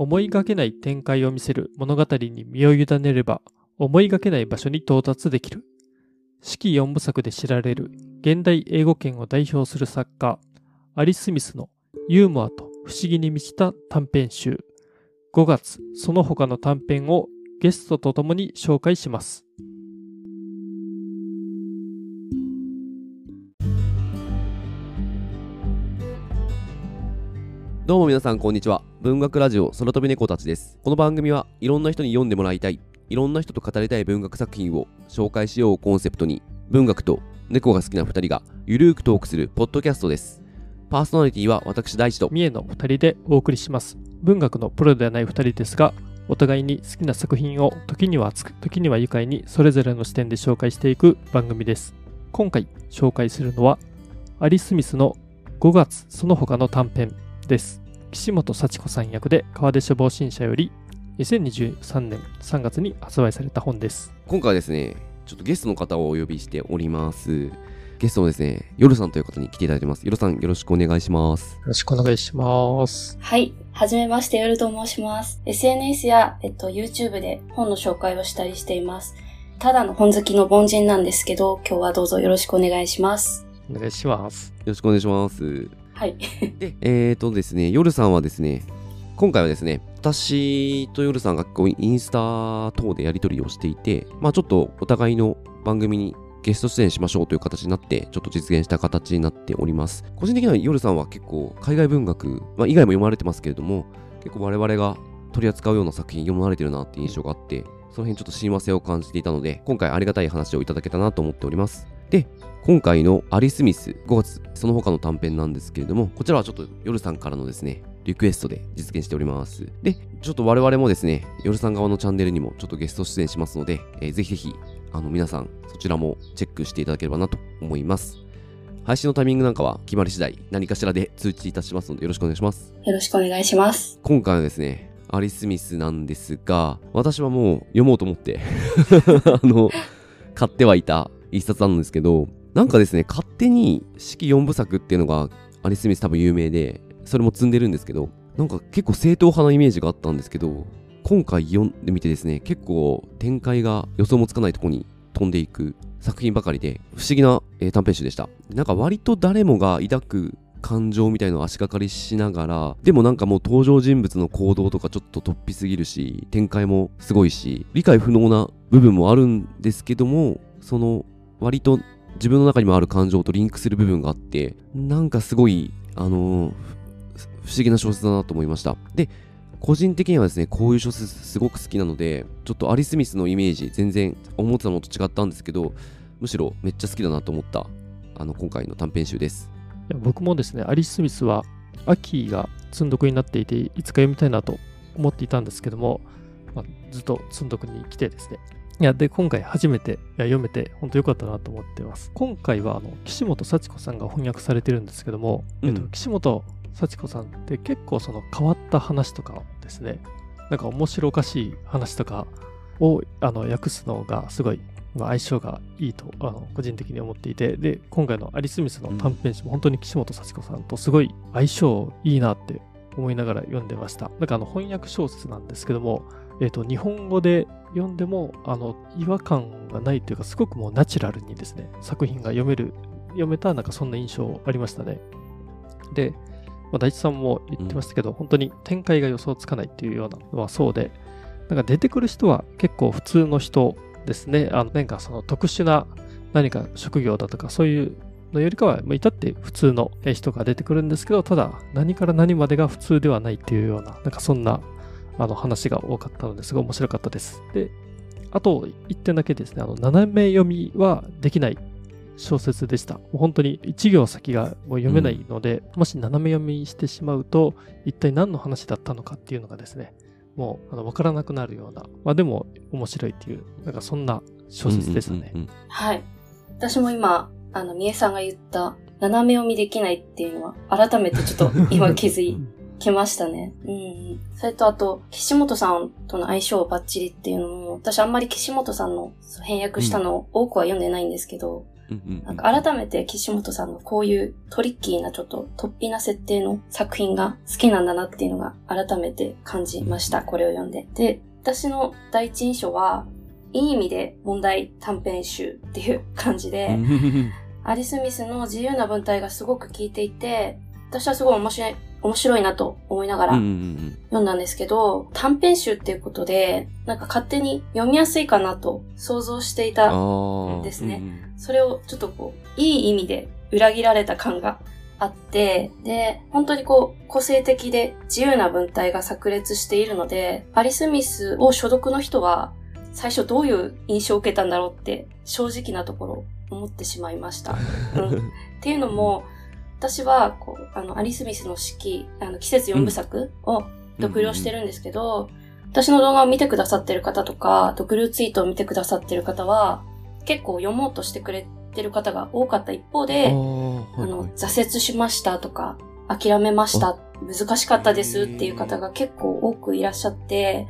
思いがけない展開を見せる物語に身を委ねれば、思いがけない場所に到達できる。四季四部作で知られる現代英語圏を代表する作家、アリス・ミスのユーモアと不思議に満ちた短編集。5月、その他の短編をゲストと共に紹介します。どうも皆さんこんにちは。文学ラジオ空飛び猫たちです。この番組はいろんな人に読んでもらいたい、いろんな人と語りたい文学作品を紹介しようコンセプトに、文学と猫が好きな二人がゆるーくトークするポッドキャストです。パーソナリティは私大地と、三重の二人でお送りします。文学のプロではない二人ですが、お互いに好きな作品を時には熱く、時には愉快にそれぞれの視点で紹介していく番組です。今回紹介するのは、アリ・スミスの5月その他の短編です。岸本幸子さん役で川出処方新社より2023年3月に発売された本です。今回はですね、ちょっとゲストの方をお呼びしております。ゲストのですね、ヨルさんという方に来ていただいてます。ヨルさんよろしくお願いします。よろしくお願いします。はい。はじめまして、ヨルと申します。SNS や、えっと、YouTube で本の紹介をしたりしています。ただの本好きの凡人なんですけど、今日はどうぞよろしくお願いします。お願いします。よろしくお願いします。はい。で、えーとですね、夜さんはですね、今回はですね、私と夜さんがこうインスタ等でやり取りをしていて、まあちょっとお互いの番組にゲスト出演しましょうという形になって、ちょっと実現した形になっております。個人的には夜さんは結構海外文学、まあ以外も読まれてますけれども、結構我々が取り扱うような作品読まれてるなって印象があって、その辺ちょっと親和性を感じていたので、今回ありがたい話をいただけたなと思っております。で、今回のアリス・ミス5月その他の短編なんですけれどもこちらはちょっと夜さんからのですねリクエストで実現しております。でちょっと我々もですね夜さん側のチャンネルにもちょっとゲスト出演しますので、えーぜひぜひあの皆さんそちらもチェックしていただければなと思います。配信のタイミングなんかは決まり次第何かしらで通知いたしますのでよろしくお願いします。よろしくお願いします。今回はですねアリス・ミスなんですが私はもう読もうと思って あの買ってはいた一冊なんですけどなんかですね勝手に四季四部作っていうのがアリス・ミス多分有名でそれも積んでるんですけどなんか結構正統派なイメージがあったんですけど今回読んでみてですね結構展開が予想もつかないとこに飛んでいく作品ばかりで不思議な、短編集でした。なんか割と誰もが抱く感情みたいのを足掛かりしながらでもなんかもう登場人物の行動とかちょっと突飛すぎるし展開もすごいし理解不能な部分もあるんですけどもその割と自分の中にもある感情とリンクする部分があってなんかすごいあのー不思議な小説だなと思いましたで個人的にはですねこういう小説すごく好きなのでちょっとアリス・ミスのイメージ全然思ってたのと違ったんですけどむしろめっちゃ好きだなと思ったあの今回の短編集ですいや僕もですね、アリス・スミスは秋が積んどくになっていて、いつか読みたいなと思っていたんですけども、まあ、ずっと積んどくに来てですね。いや、で、今回初めていや読めて、本当良かったなと思ってます。今回は、あの、岸本幸子さんが翻訳されてるんですけども、えっとうん、岸本幸子さんって結構その変わった話とかですね、なんか面白おかしい話とかをあの訳すのがすごいまあ相性がいいとあの個人的に思っていて。で今回のアリス・ミスの短編集も本当に岸本幸子さんとすごい相性いいなって思いながら読んでました。なんかあの翻訳小説なんですけども、えー、と日本語で読んでもあの違和感がないというかすごくもうナチュラルにですね作品が読める読めたなんかそんな印象ありましたねで、まあ、大地さんも言ってましたけど、本当に展開が予想つかないっていうようなのはそうでなんか出てくる人は結構普通の人ですね。あの、なんかその特殊な何か職業だとかそういうのよりかは、まあ至って普通の人が出てくるんですけど、ただ何から何までが普通ではないっていうような、なんかそんなあの話が多かったのですごい面白かったです。で、あと一点だけですね、あの、斜め読みはできない小説でした。もう本当に一行先がもう読めないので、もし斜め読みしてしまうと、一体何の話だったのかっていうのがですね、もうあの分からなくなるような、まあでも面白いっていう、なんかそんな小説ですね。うんうんうんはい。私も今、あの、みえさんが言った、斜め読みできないっていうのは、改めてちょっと今気づきましたね。うんうん。それとあと、岸本さんとの相性バッチリっていうのも、私あんまり岸本さんのそう翻訳したの多くは読んでないんですけど、うんうんうんなんか改めて岸本さんのこういうトリッキーなちょっと突飛な設定の作品が好きなんだなっていうのが改めて感じました。これを読んで。で、私の第一印象は、いい意味で問題短編集っていう感じで、アリス・ミスの自由な文体がすごく効いていて、私はすごい面白い、面白いなと思いながらうんうんうん読んだんですけど、短編集っていうことで、なんか勝手に読みやすいかなと想像していた。ああ。ですねうんそれをちょっとこう、いい意味で裏切られた感があって、で、本当にこう、個性的で自由な文体が炸裂しているので、アリス・ミスを所読の人は、最初どういう印象を受けたんだろうって、正直なところ思ってしまいました。うん っていうのも、私は、こう、あの、アリス・ミスの四季、あの、季節4部作を読了してるんですけど、私の動画を見てくださってる方とか、読了ツイートを見てくださってる方は、結構読もうとしてくれてる方が多かった一方あで、ーあの、挫折しましたとか、諦めました、難しかったですっていう方が結構多くいらっしゃって、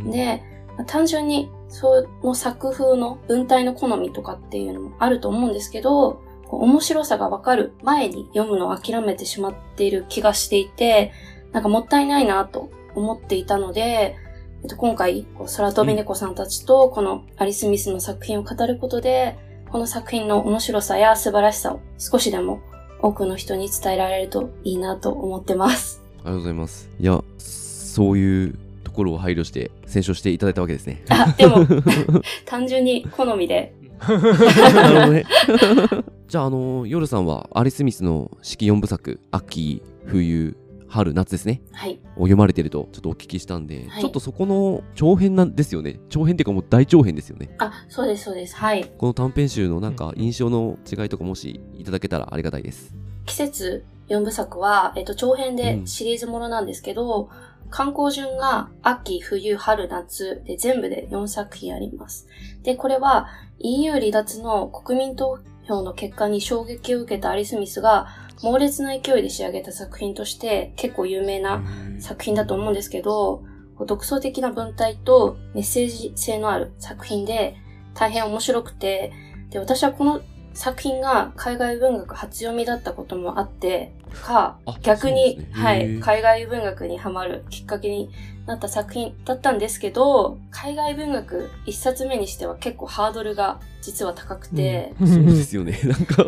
で、まあ単純にその作風の文体の好みとかっていうのもあると思うんですけど、面白さがわかる前に読むのを諦めてしまっている気がしていて、なんかもったいないなと思っていたので、えっと、今回、空飛び猫さんたちとこのアリス・ミスの作品を語ることで、この作品の面白さや素晴らしさを少しでも多くの人に伝えられるといいなと思ってます。ありがとうございます。いや、そういうところを配慮して、選書していただいたわけですね。あ、でも、単純に好みで、なるほどね。じゃあ、あの、夜さんはアリス・ミスの四季4部作、秋、冬、春、夏ですね。はい。を読まれてるとちょっとお聞きしたんで、はいちょっとそこの長編なんですよね。長編っていうかもう大長編ですよね。あ、そうです、そうです。はい。この短編集のなんか印象の違いとかもしいただけたらありがたいです。季節4部作は、えっと、長編でシリーズものなんですけど、観光順が秋、冬、春、夏で全部で4作品あります。で、これは EU 離脱の国民投票の結果に衝撃を受けたアリス・ミスが猛烈な勢いで仕上げた作品として結構有名な作品だと思うんですけど、独創的な文体とメッセージ性のある作品で大変面白くて、で、私はこの作品が海外文学初読みだったこともあって、かあ、逆に、ねはい、海外文学にハマるきっかけになった作品だったんですけど、海外文学一冊目にしては結構ハードルが実は高くて、そうですよね。なんか、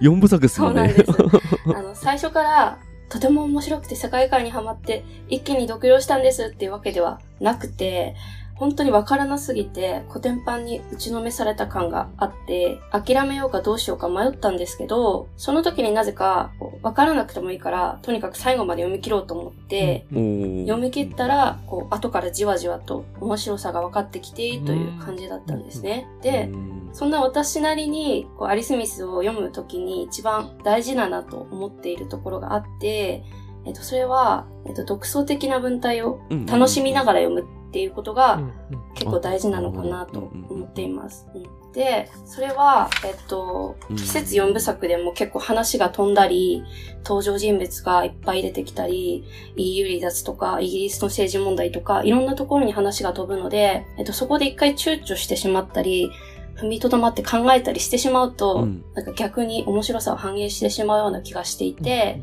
4部作ですもね。そうんなんです。あの、最初から、とても面白くて世界観にハマって、一気に読了したんですっていうわけではなくて、本当にわからなすぎて、古典版に打ちのめされた感があって、諦めようかどうしようか迷ったんですけど、その時になぜか、わからなくてもいいから、とにかく最後まで読み切ろうと思って、読み切ったら、こう、後からじわじわと面白さが分かってきて、という感じだったんですね。で、うん。そんな私なりに、こう、アリス・ミスを読むときに一番大事だなと思っているところがあって、えっと、それは、えっと、独創的な文体をうん。楽しみながら読むっていうことがうん結構大事なのかなと思っています。うんで、それは、えっと、うん。季節4部作でも結構話が飛んだり、登場人物がいっぱい出てきたり、EU 離脱とか、イギリスの政治問題とか、いろんなところに話が飛ぶので、えっと、そこで一回躊躇してしまったり、踏みとどまって考えたりしてしまうと、うん。なんか逆に面白さを反映してしまうような気がしていて、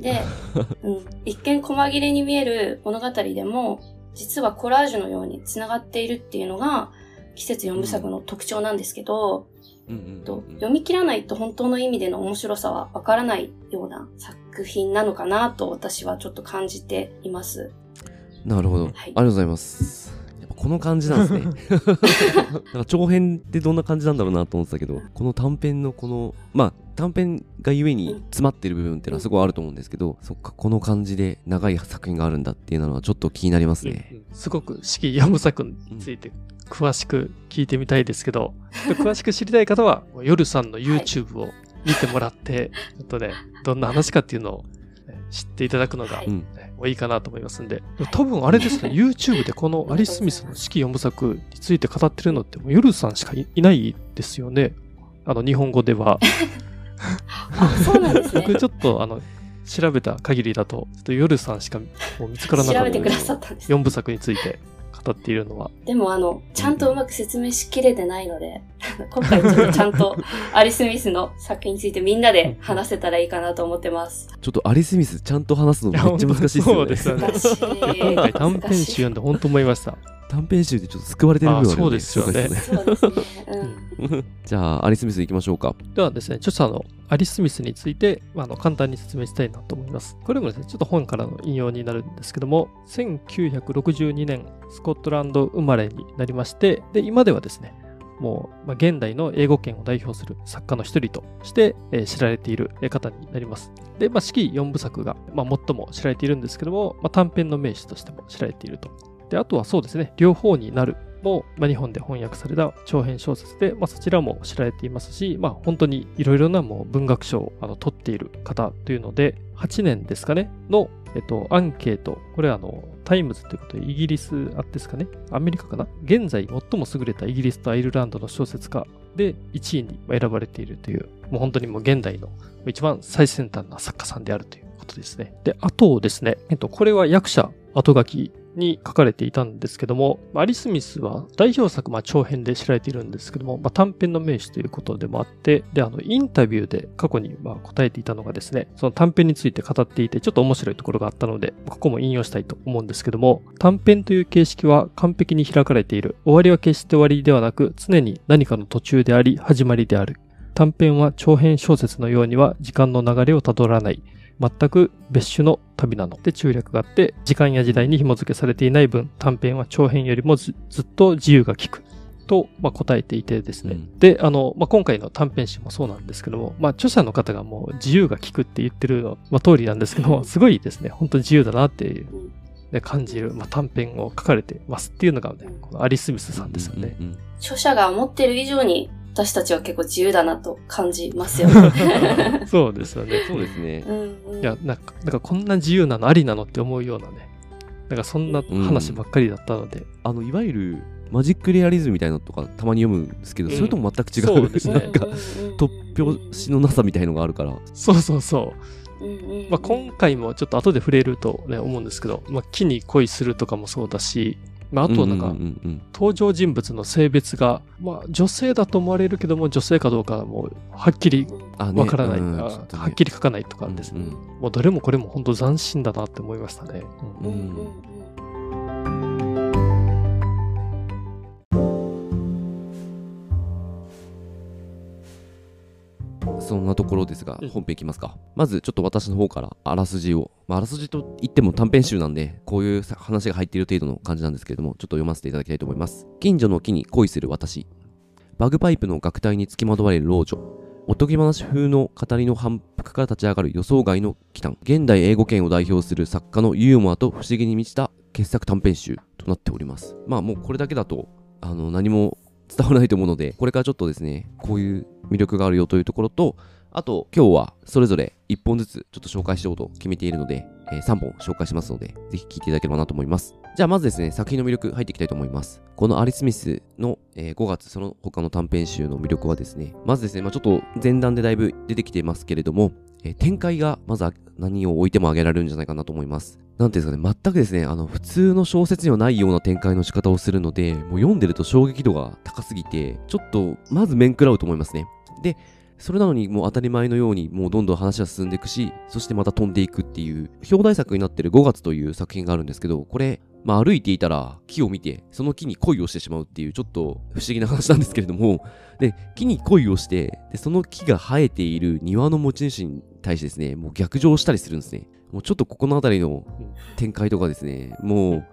で、うん、一見細切れに見える物語でも、実はコラージュのように繋がっているっていうのが、季節4部作の特徴なんですけど、うんうんと読み切らないと本当の意味での面白さはわからないような作品なのかなと私はちょっと感じています。なるほど。あはいりがとうございます。この感じなんですね。なんか長編ってどんな感じなんだろうなと思ってたけど、この短編のこの、まあ短編がゆえに詰まってる部分っていうのはすごいあると思うんですけど、そっか、この感じで長い作品があるんだっていうのはちょっと気になりますね。うんすごく四季4部作について詳しく聞いてみたいですけど、詳しく知りたい方は、夜さんの YouTube を見てもらって、ちょっとね、どんな話かっていうのをね知っていただくのが、はいも。いいかなと思いますんで。多分あれですね、YouTube でこのアリス・ミスの四季四部作について語ってるのって、もう夜さんしかいないですよね。あの、日本語では。そうなんですね僕。ちょっと、あの、調べた限りだと、ちょっと夜さんしかもう見つからなかった調べてくださったんです。4部作について語っているのは。でもあの、ちゃんとうまく説明しきれてないので、今回ちょっとちゃんと アリス・ミスの作品についてみんなで話せたらいいかなと思ってます。ちょっとアリス・ミスちゃんと話すのめっちゃ難しいですよね。そうですよね難しい。今回短編集読んで本当思いました。短編集でちょっと救われてる部分そうですよね。じゃあ、アリス・ミス行きましょうか。ではですね、著者のアリス・スミスについて、まああの簡単に説明したいなと思います。これもですね、ちょっと本からの引用になるんですけども、1962年、スコットランド生まれになりまして、で、今ではですね、もう、まあ、現代の英語圏を代表する作家の一人として、えー知られているえー方になります。で、まあ、四季4部作が、まあ、最も知られているんですけども、まあ、短編の名手としても知られていると。で、あとはそうですね、両方になるも、まあ、日本で翻訳された長編小説で、まあ、そちらも知られていますし、まあ、本当にいろいろなもう文学賞をあの取っている方というので、8年ですかね、の、えっと、アンケート、これはあの、タイムズということで、イギリスあですかね、アメリカかな、現在最も優れたイギリスとアイルランドの小説家で1位に選ばれているという、もう本当にもう現代の一番最先端な作家さんであるということですね。で、あとですね、えっと、これは訳者後書きに書かれていたんですけども、アリ・スミスは代表作、まあ、長編で知られているんですけども、まあ、短編の名手ということでもあって、で、あの、インタビューで過去にまあ答えていたのがですね、その短編について語っていて、ちょっと面白いところがあったので、ここも引用したいと思うんですけども、短編という形式は完璧に開かれている。終わりは決して終わりではなく、常に何かの途中であり、始まりである。短編は長編小説のようには時間の流れをたどらない。全く別種の旅なので中略があって、時間や時代に紐付けされていない分、短編は長編よりもずずっと自由が利く。と、まあ、答えていてですね。うんで、あの、まあ、今回の短編集もそうなんですけども、まあ、著者の方がもう自由が利くって言ってるの、まあ、通りなんですけども、すごいですね、本当に自由だなっていう、ね、感じる、まあ、短編を書かれてますっていうのがね、このアリス・ミスさんですよね。うんうんうん著者が思ってる以上に私たちは結構自由だなと感じますよね。そうですよね。そうですね。うんうんいや、なんか、なんかこんな自由なのありなのって思うようなね、なんかそんな話ばっかりだったので、あの、いわゆるマジックレアリズムみたいなのとかたまに読むんですけど、うんそれとも全く違う。そうですねなんか、突拍子のなさみたいのがあるから。そうそうそう。うんうんうんまあ、今回もちょっと後で触れるとね、思うんですけど、まあ、木に恋するとかもそうだし、まあ、あとなんかう、んうん登場人物の性別が、まあ、女性だと思われるけども、女性かどうかはもう、はっきりわからない、あうんちょっとね。はっきり書かないとかですね。うんうん。もうどれもこれも本当斬新だなって思いましたね。うんうんそんなところですがうん、本編いきますか。まず、ちょっと私の方から、あらすじを。まあ、あらすじと言っても短編集なんで、こういうさ話が入っている程度の感じなんですけれども、ちょっと読ませていただきたいと思います。近所の木に恋する私。バグパイプの楽隊につきまとわれる老女。おとぎ話風の語りの反復から立ち上がる予想外の奇談。現代英語圏を代表する作家のユーモアと不思議に満ちた傑作短編集となっております。まあもうこれだけだと、あの、何も伝わらないと思うので、これからちょっとですね、こういう魅力があるよというところと、あと、今日はそれぞれ1本ずつちょっと紹介しようと決めているので、え3本紹介しますので、ぜひ聞いていただければなと思います。じゃあまずですね、作品の魅力入っていきたいと思います。このアリス・ミスの、えー5月その他の短編集の魅力はですね、まずですね、まあ、ちょっと前段でだいぶ出てきてますけれども、えー展開がまず何を置いても挙げられるんじゃないかなと思います。なんていうんですかね、全くですね、あの、普通の小説にはないような展開の仕方をするので、もう読んでると衝撃度が高すぎて、ちょっと、まず面食らうと思いますね。で、それなのにもう当たり前のようにもうどんどん話は進んでいくし、そしてまた飛んでいくっていう、表題作になってる5月という作品があるんですけど、これ、まあ歩いていたら木を見て、その木に恋をしてしまうっていうちょっと不思議な話なんですけれども、で、木に恋をして、で、その木が生えている庭の持ち主に対してですね、もう逆上したりするんですね。もうちょっとここのあたりの展開とかですね、もう、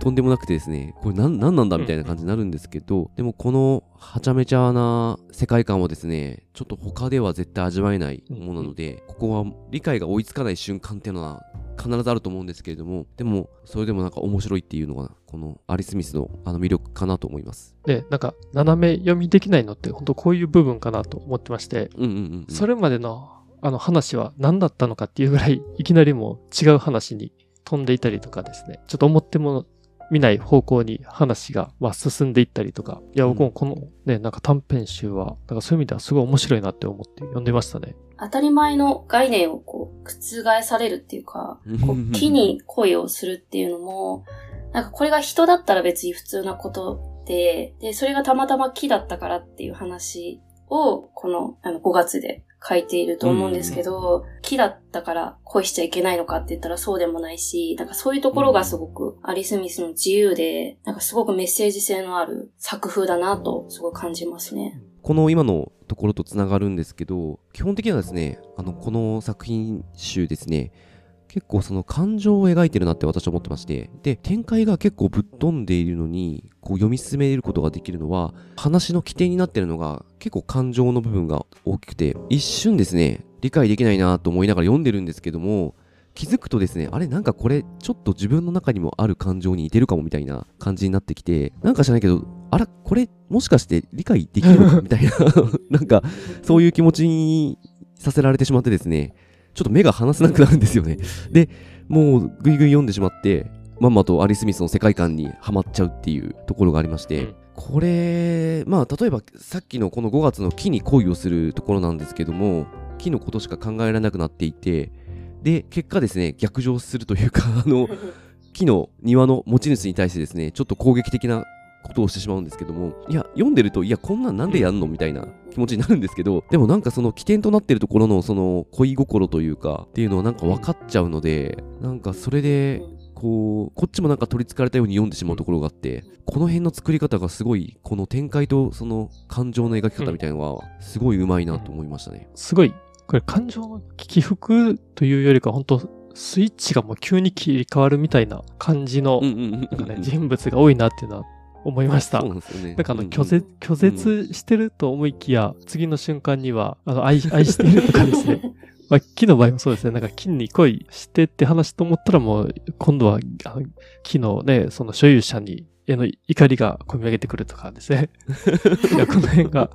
とんでもなくてですね、これなん、なんなんだみたいな感じになるんですけど、でもこのはちゃめちゃな世界観はですね、ちょっと他では絶対味わえないものなので、ここは理解が追いつかない瞬間っていうのは必ずあると思うんですけれども、でも、それでもなんか面白いっていうのが、このアリス・ミスのあの魅力かなと思います。で、なんか、斜め読みできないのって本当こういう部分かなと思ってまして、うんうんうん、うん。それまでのあの話は何だったのかっていうぐらい、いきなりもう違う話に飛んでいたりとかですね、ちょっと思っても見ない方向に話が、まあ、進んでいったりとか、いや、僕もこのね、なんか短編集は、なんかそういう意味ではすごい面白いなって思って読んでましたね。当たり前の概念をこう、覆されるっていうか、こう木に恋をするっていうのも、なんかこれが人だったら別に普通なことて、で、それがたまたま木だったからっていう話を、このあの5月で書いていると思うんですけど、木だったから恋しちゃいけないのかって言ったらそうでもないし、なんかそういうところがすごくアリスミスの自由で、なんかすごくメッセージ性のある作風だなとすごい感じますね。この今のところとつながるんですけど、基本的にはですね、あの、この作品集ですね、結構その感情を描いてるなって私は思ってまして、で、展開が結構ぶっ飛んでいるのに、こう読み進めることができるのは、話の起点になってるのが結構感情の部分が大きくて、一瞬ですね、理解できないなと思いながら読んでるんですけども、気づくとですね、あれなんかこれちょっと自分の中にもある感情に似てるかもみたいな感じになってきて、なんか知らないけど、あら、これもしかして理解できるの？かみたいな、なんかそういう気持ちにさせられてしまってですね、ちょっと目が離せなくなるんですよね。で、もうぐいぐい読んでしまって、まんまとアリス・ミスの世界観にはまっちゃうっていうところがありまして、うんこれ、まあ、例えばさっきのこの5月の木に恋をするところなんですけども、木のことしか考えられなくなっていて、で、結果ですね、逆上するというか、あの、木の庭の持ち主に対してですね、ちょっと攻撃的なことをしてしまうんですけども、いや、読んでると、いや、こんなんなんでやんの？みたいな気持ちになるんですけど、でもなんかその起点となってるところのその恋心というか、っていうのはなんか分かっちゃうので、なんかそれで、こう、こっちもなんか取り憑かれたように読んでしまうところがあって、この辺の作り方がすごい、この展開とその感情の描き方みたいなのは、すごい上手いなと思いましたね。すごい、これ感情の起伏というよりか、本当スイッチがもう急に切り替わるみたいな感じの、人物が多いなっていうのは思いました。そうなんですよね。なんかあの、拒絶、拒絶してると思いきや、次の瞬間には、あの、愛、愛しているとかですね。まあ、木の場合もそうですね。なんか木に恋してって話と思ったらもう、今度は、あの木のね、その所有者に、への怒りが込み上げてくるとかですね。いや、この辺が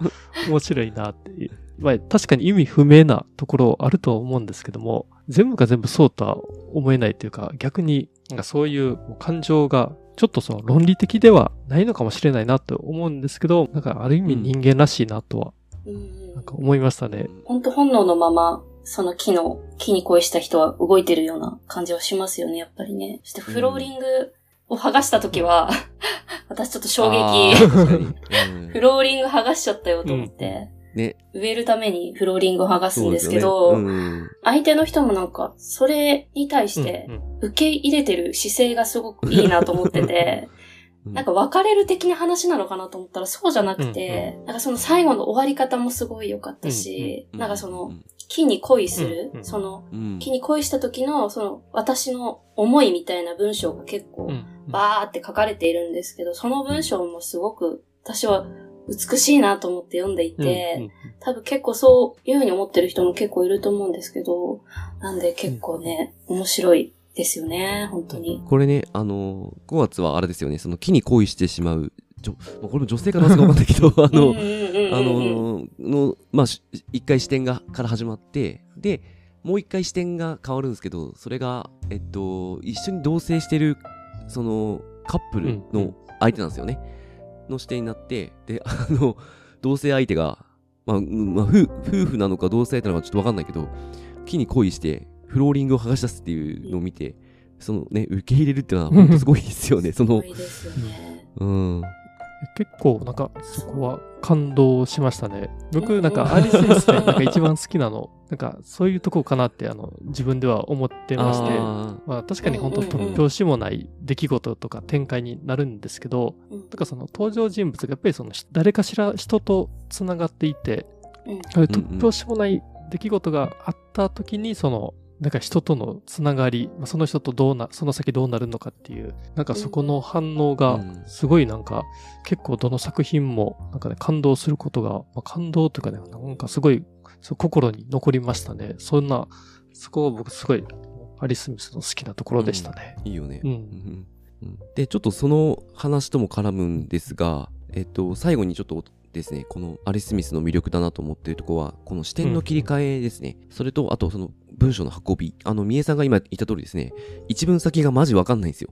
面白いなっていう。まあ、確かに意味不明なところあると思うんですけども、全部が全部そうとは思えないというか、逆になんかそういう感情がちょっとその論理的ではないのかもしれないなと思うんですけど、なんかある意味人間らしいなとは、うん。なんか思いましたね。本当本能のまま、その木の、木に恋した人は動いてるような感じはしますよね、やっぱりね。そしてフローリングを剥がした時は、私ちょっと衝あ撃。フローリング剥がしちゃったよと思って、ね。植えるためにフローリングを剥がすんですけど、ね。うん相手の人もなんか、それに対してうんうん。受け入れてる姿勢がすごくいいなと思ってて、なんか別れる的な話なのかなと思ったらそうじゃなくて、なんかその最後の終わり方もすごい良かったし、うなんかその、木に恋する、うんうん。その、うん。木に恋した時の、その、私の思いみたいな文章が結構う、ん。バーって書かれているんですけど、その文章もすごく、私は美しいなと思って読んでいて、うんうん多分結構そういうふうに思ってる人も結構いると思うんですけど、なんで結構ね、面白いですよね、本当に。これね、あのー、5月はあれですよね、その木に恋してしまう、これも女性か男性かわかんないけど、あの、うんうんうんうんあのーの、まあ、し一回視点が、から始まって、で、もう一回視点が変わるんですけど、それが、えっと、一緒に同棲してる、その、カップルの相手なんですよね。の視点になって、で、あの、同棲相手が、まあ、うんまあ、夫夫婦なのか同棲相手なのかちょっとわかんないけど、木に恋して、フローリングを剥がし出すっていうのを見て、そのね、受け入れるっていうのは、本当すごいですよね。そのすご、いですよね。うん。結構なんかそこは感動しましたね。僕なんかアリス・ミスでなんか一番好きなの、なんかそういうとこかなってあの自分では思ってまして、あまあ確かに本当突拍子もない出来事とか展開になるんですけど、うん。なんかその登場人物がやっぱりその誰かしら人とつながっていて、うん。突拍子もない出来事があった時にそのなんか人とのつながり、まあその人とどうな、その先どうなるのかっていう、なんかそこの反応がうんすごいなんか結構どの作品もなんかね感動することが、まあ、感動というかね、なんかすごい心に残りましたね。そんな、そこは僕すごいアリス・ミスの好きなところでしたね。いいよね。うんうんうんで、ちょっとその話とも絡むんですが、えっと、最後にちょっとですね、このアリス・スミスの魅力だなと思っているところは、この視点の切り替えですね。それと、あとその文章の運び。あの、三重さんが今言った通りですね、一文先がマジわかんないんですよ。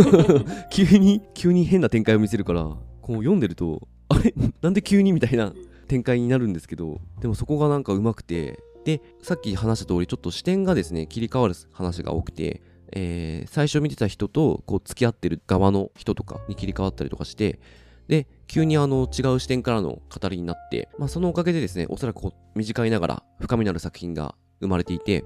急に、急に変な展開を見せるから、こう読んでると、あれ？なんで急にみたいな展開になるんですけど、でもそこがなんかうまくて、で、さっき話した通り、ちょっと視点がですね、切り替わる話が多くて、えー最初見てた人とこう付き合ってる側の人とかに切り替わったりとかしてで、急にあの違う視点からの語りになって、まあそのおかげでですね、おそらく短いながら深みのある作品が生まれていて、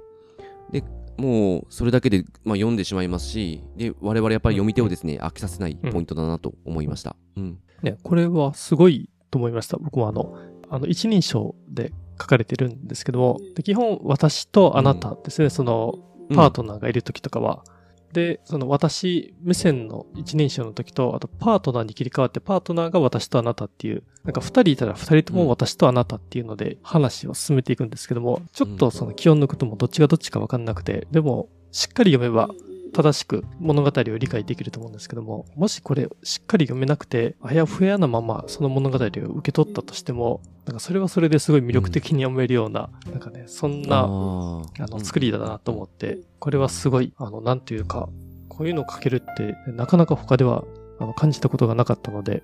で、もうそれだけで、まあ、読んでしまいますし、で、我々やっぱり読み手をですね、飽きさせないポイントだなと思いました。うん。ね、これはすごいと思いました。僕もあの、あの、一人称で書かれてるんですけども、で基本私とあなたですね、その、パートナーがいる時とかは、で、その私目線の一人称の時と、あとパートナーに切り替わって、パートナーが私とあなたっていう、なんか二人いたら二人とも私とあなたっていうので話を進めていくんですけども、ちょっとその気を抜くともどっちがどっちかわかんなくて、でも、しっかり読めば正しく物語を理解できると思うんですけども、もしこれしっかり読めなくて、あやふやなままその物語を受け取ったとしても、なんかそれはそれですごい魅力的に読めるような、なんかね、そんな、ああの、ー作りだなと思って、これはすごい、あの、なんていうか、こういうのを書けるって、なかなか他では、あの、感じたことがなかったので、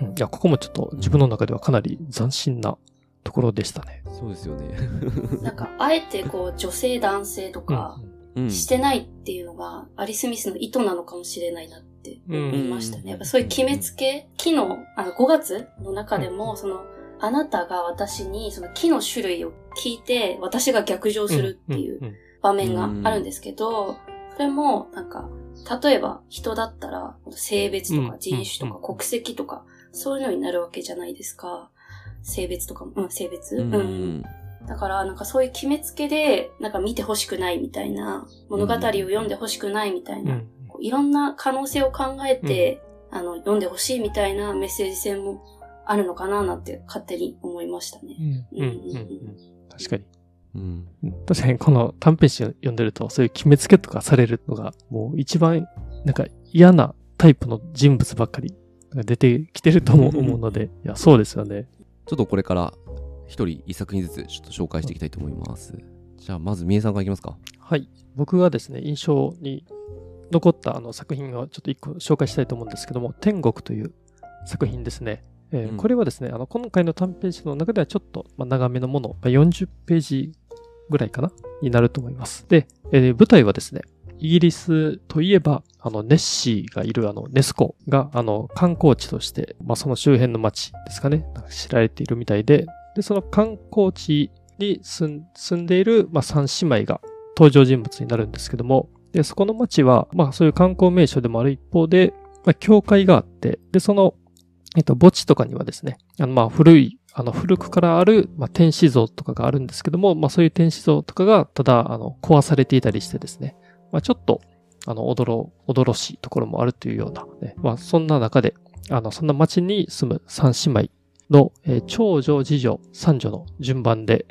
うん、いや、ここもちょっと自分の中ではかなり斬新なところでしたね。そうですよね。なんか、あえてこう、女性男性とか、うんうん。してないっていうのが、アリス・ミスの意図なのかもしれないなって思いましたうんね。やっぱそういう決めつけ、木の、あの、5月の中でも、その、あなたが私にその木の種類を聞いて、私が逆上するっていう場面があるんですけど、それも、なんか、例えば人だったら、性別とうん。か人種とかうん。国籍とか、そういうのになるわけじゃないですか。性別とかも、うん、性別、うん。うんだから、なんかそういう決めつけで、なんか見てほしくないみたいな、物語を読んでほしくないみたいな、いろんな可能性を考えて、あの、読んでほしいみたいなメッセージ性もあるのかななんて勝手に思いましたね。うんうんうんうん確かに。うん。うん確かにこの短編集を読んでると、そういう決めつけとかされるのが、もう一番、なんか嫌なタイプの人物ばっかりが出てきてると思う思うので、いや、そうですよね。ちょっとこれから一人一作品ずつちょっと紹介していきたいと思います。じゃあまずみえさんからいきますか。はい。僕がですね、印象に残ったあの作品をちょっと一個紹介したいと思うんですけども、天国という作品ですね。えーうんこれはですね、あの今回の短編集の中ではちょっと、まあ、長めのもの、まあ、40ページぐらいかなになると思います。で、えー舞台はですね、イギリスといえば、あの、ネッシーがいるあの、ネスコが、あの、観光地として、まあ、その周辺の街ですかね、知られているみたいで、で、その観光地に住んでいる、まあ、三姉妹が登場人物になるんですけども、で、そこの街は、まあ、そういう観光名所でもある一方で、まあ、教会があって、で、その、えっと、墓地とかにはですね、あの、まあ、古い、あの、古くからある、まあ、天使像とかがあるんですけども、まあ、そういう天使像とかが、ただ、あの、壊されていたりしてですね、まあ、ちょっと、あの、驚、驚しいところもあるというような、ね、まあ、そんな中で、あの、そんな町に住む三姉妹の、えー長女、次女、三女の順番で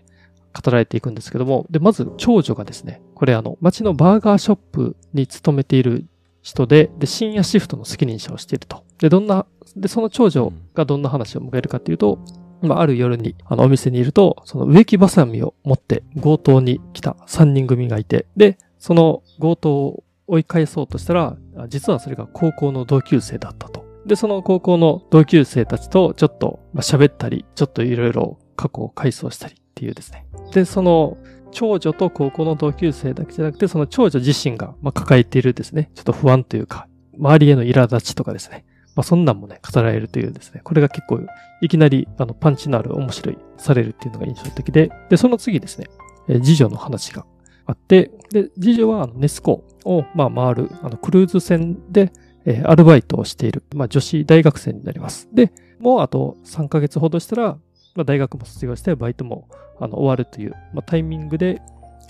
語られていくんですけども、で、まず長女がですね、これあの、町のバーガーショップに勤めている人で、で、深夜シフトの責任者をしていると。で、どんな、で、その長女がどんな話を迎えるかっていうと、まあ、ある夜に、あの、お店にいると、その植木バサミを持って強盗に来た3人組がいて、で、その強盗を追い返そうとしたら、実はそれが高校の同級生だったと。で、その高校の同級生たちとちょっとまあ喋ったり、ちょっといろいろ過去を回想したりっていうですね。で、その長女と高校の同級生だけじゃなくて、その長女自身がまあ抱えているですね、ちょっと不安というか、周りへの苛立ちとかですね。まあそんなんもね、語られるというですね、これが結構いきなりあのパンチのある面白いされるっていうのが印象的で、で、その次ですね、えー次女の話があって、で、次女はあのネスコをまあ回るあのクルーズ船で、えーアルバイトをしている、まあ女子大学生になります。で、もうあと3ヶ月ほどしたら、まあ大学も卒業してバイトもあの終わるという、まあ、タイミングで、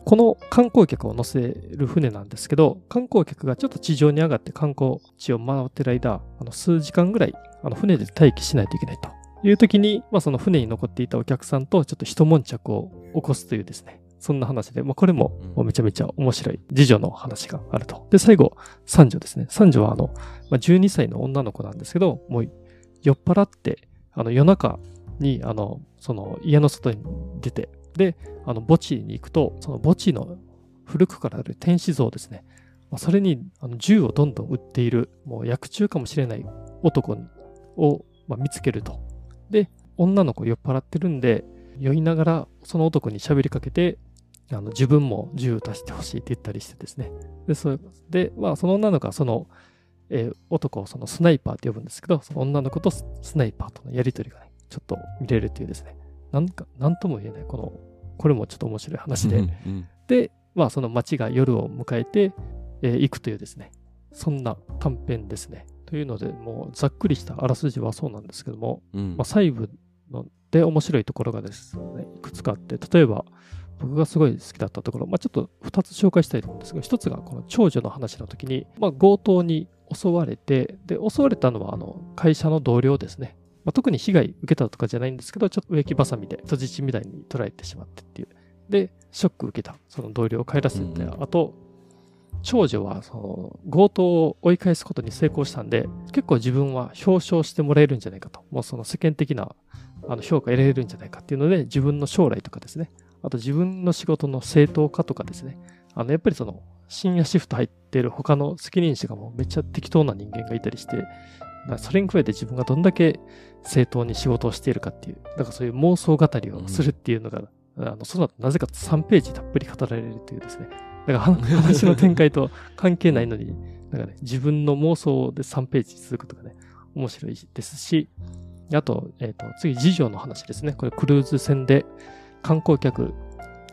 この観光客を乗せる船なんですけど、観光客がちょっと地上に上がって観光地を回ってる間、あの数時間ぐらいあの船で待機しないといけないという時に、まあ、その船に残っていたお客さんとちょっと一悶着を起こすというですね、そんな話で、まあ、これもめちゃめちゃ面白い次女の話があると。で、最後、三女ですね。三女はあの、まあ、12歳の女の子なんですけど、もう酔っ払って、あの夜中に、あの、その家の外に出て、で、あの墓地に行くと、その墓地の古くからある天使像ですね。まあ、それにあの銃をどんどん撃っている、もう薬中かもしれない男を、まあ、見つけると。で、女の子酔っ払ってるんで、酔いながらその男に喋りかけて、あの自分も銃を出してほしいって言ったりしてですね。で、そでまあ、その女の子はその、えー男をそのスナイパーって呼ぶんですけど、その女の子とススナイパーとのやりとりがね、ちょっと見れるっていうですね、なんか、なんとも言えない、この、これもちょっと面白い話で、うんうん。で、まあその街が夜を迎えて、えー行くというですね、そんな短編ですね。というので、もうざっくりしたあらすじはそうなんですけども、うん。まあ、細部ので面白いところがですね、いくつかあって、例えば僕がすごい好きだったところ、まあ、ちょっと2つ紹介したいと思うんですが、1つがこの長女の話の時に、まあ、強盗に襲われて、で、襲われたのはあの会社の同僚ですね。まあ、特に被害受けたとかじゃないんですけど、ちょっと植木ばさみで人質みたいに捉えてしまってっていう。で、ショック受けた、その同僚を帰らせて、あと、長女はその強盗を追い返すことに成功したんで、結構自分は表彰してもらえるんじゃないかと。もうその世間的なあの評価得られるんじゃないかっていうので、自分の将来とかですね、あと自分の仕事の正当化とかですね、あのやっぱりその深夜シフト入ってる他の責任者がもうめっちゃ適当な人間がいたりして、それに加えて自分がどんだけ正当に仕事をしているかっていう、だかそういう妄想語りをするっていうのが、あのその後なぜか3ページたっぷり語られるというですね、だから話の展開と関係ないのに、なんかね、自分の妄想で3ページ続くとかね、面白いですし、あと、えっ、と、次、次女の話ですね。これ、クルーズ船で観光客、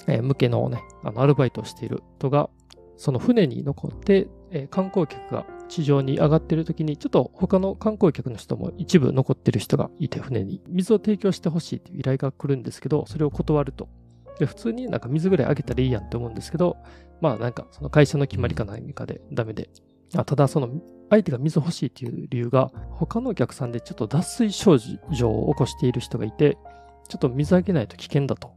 向けのね、あの、アルバイトをしている人が、その船に残って、え観光客が地上に上がっている時に、ちょっと他の観光客の人も一部残ってる人がいて、船に水を提供してほしいという依頼が来るんですけど、それを断ると。で、普通になんか水ぐらいあげたらいいやんって思うんですけど、まあなんかその会社の決まりか何かでダメで。あただその相手が水欲しいっていう理由が、他のお客さんでちょっと脱水症状を起こしている人がいて、ちょっと水あげないと危険だと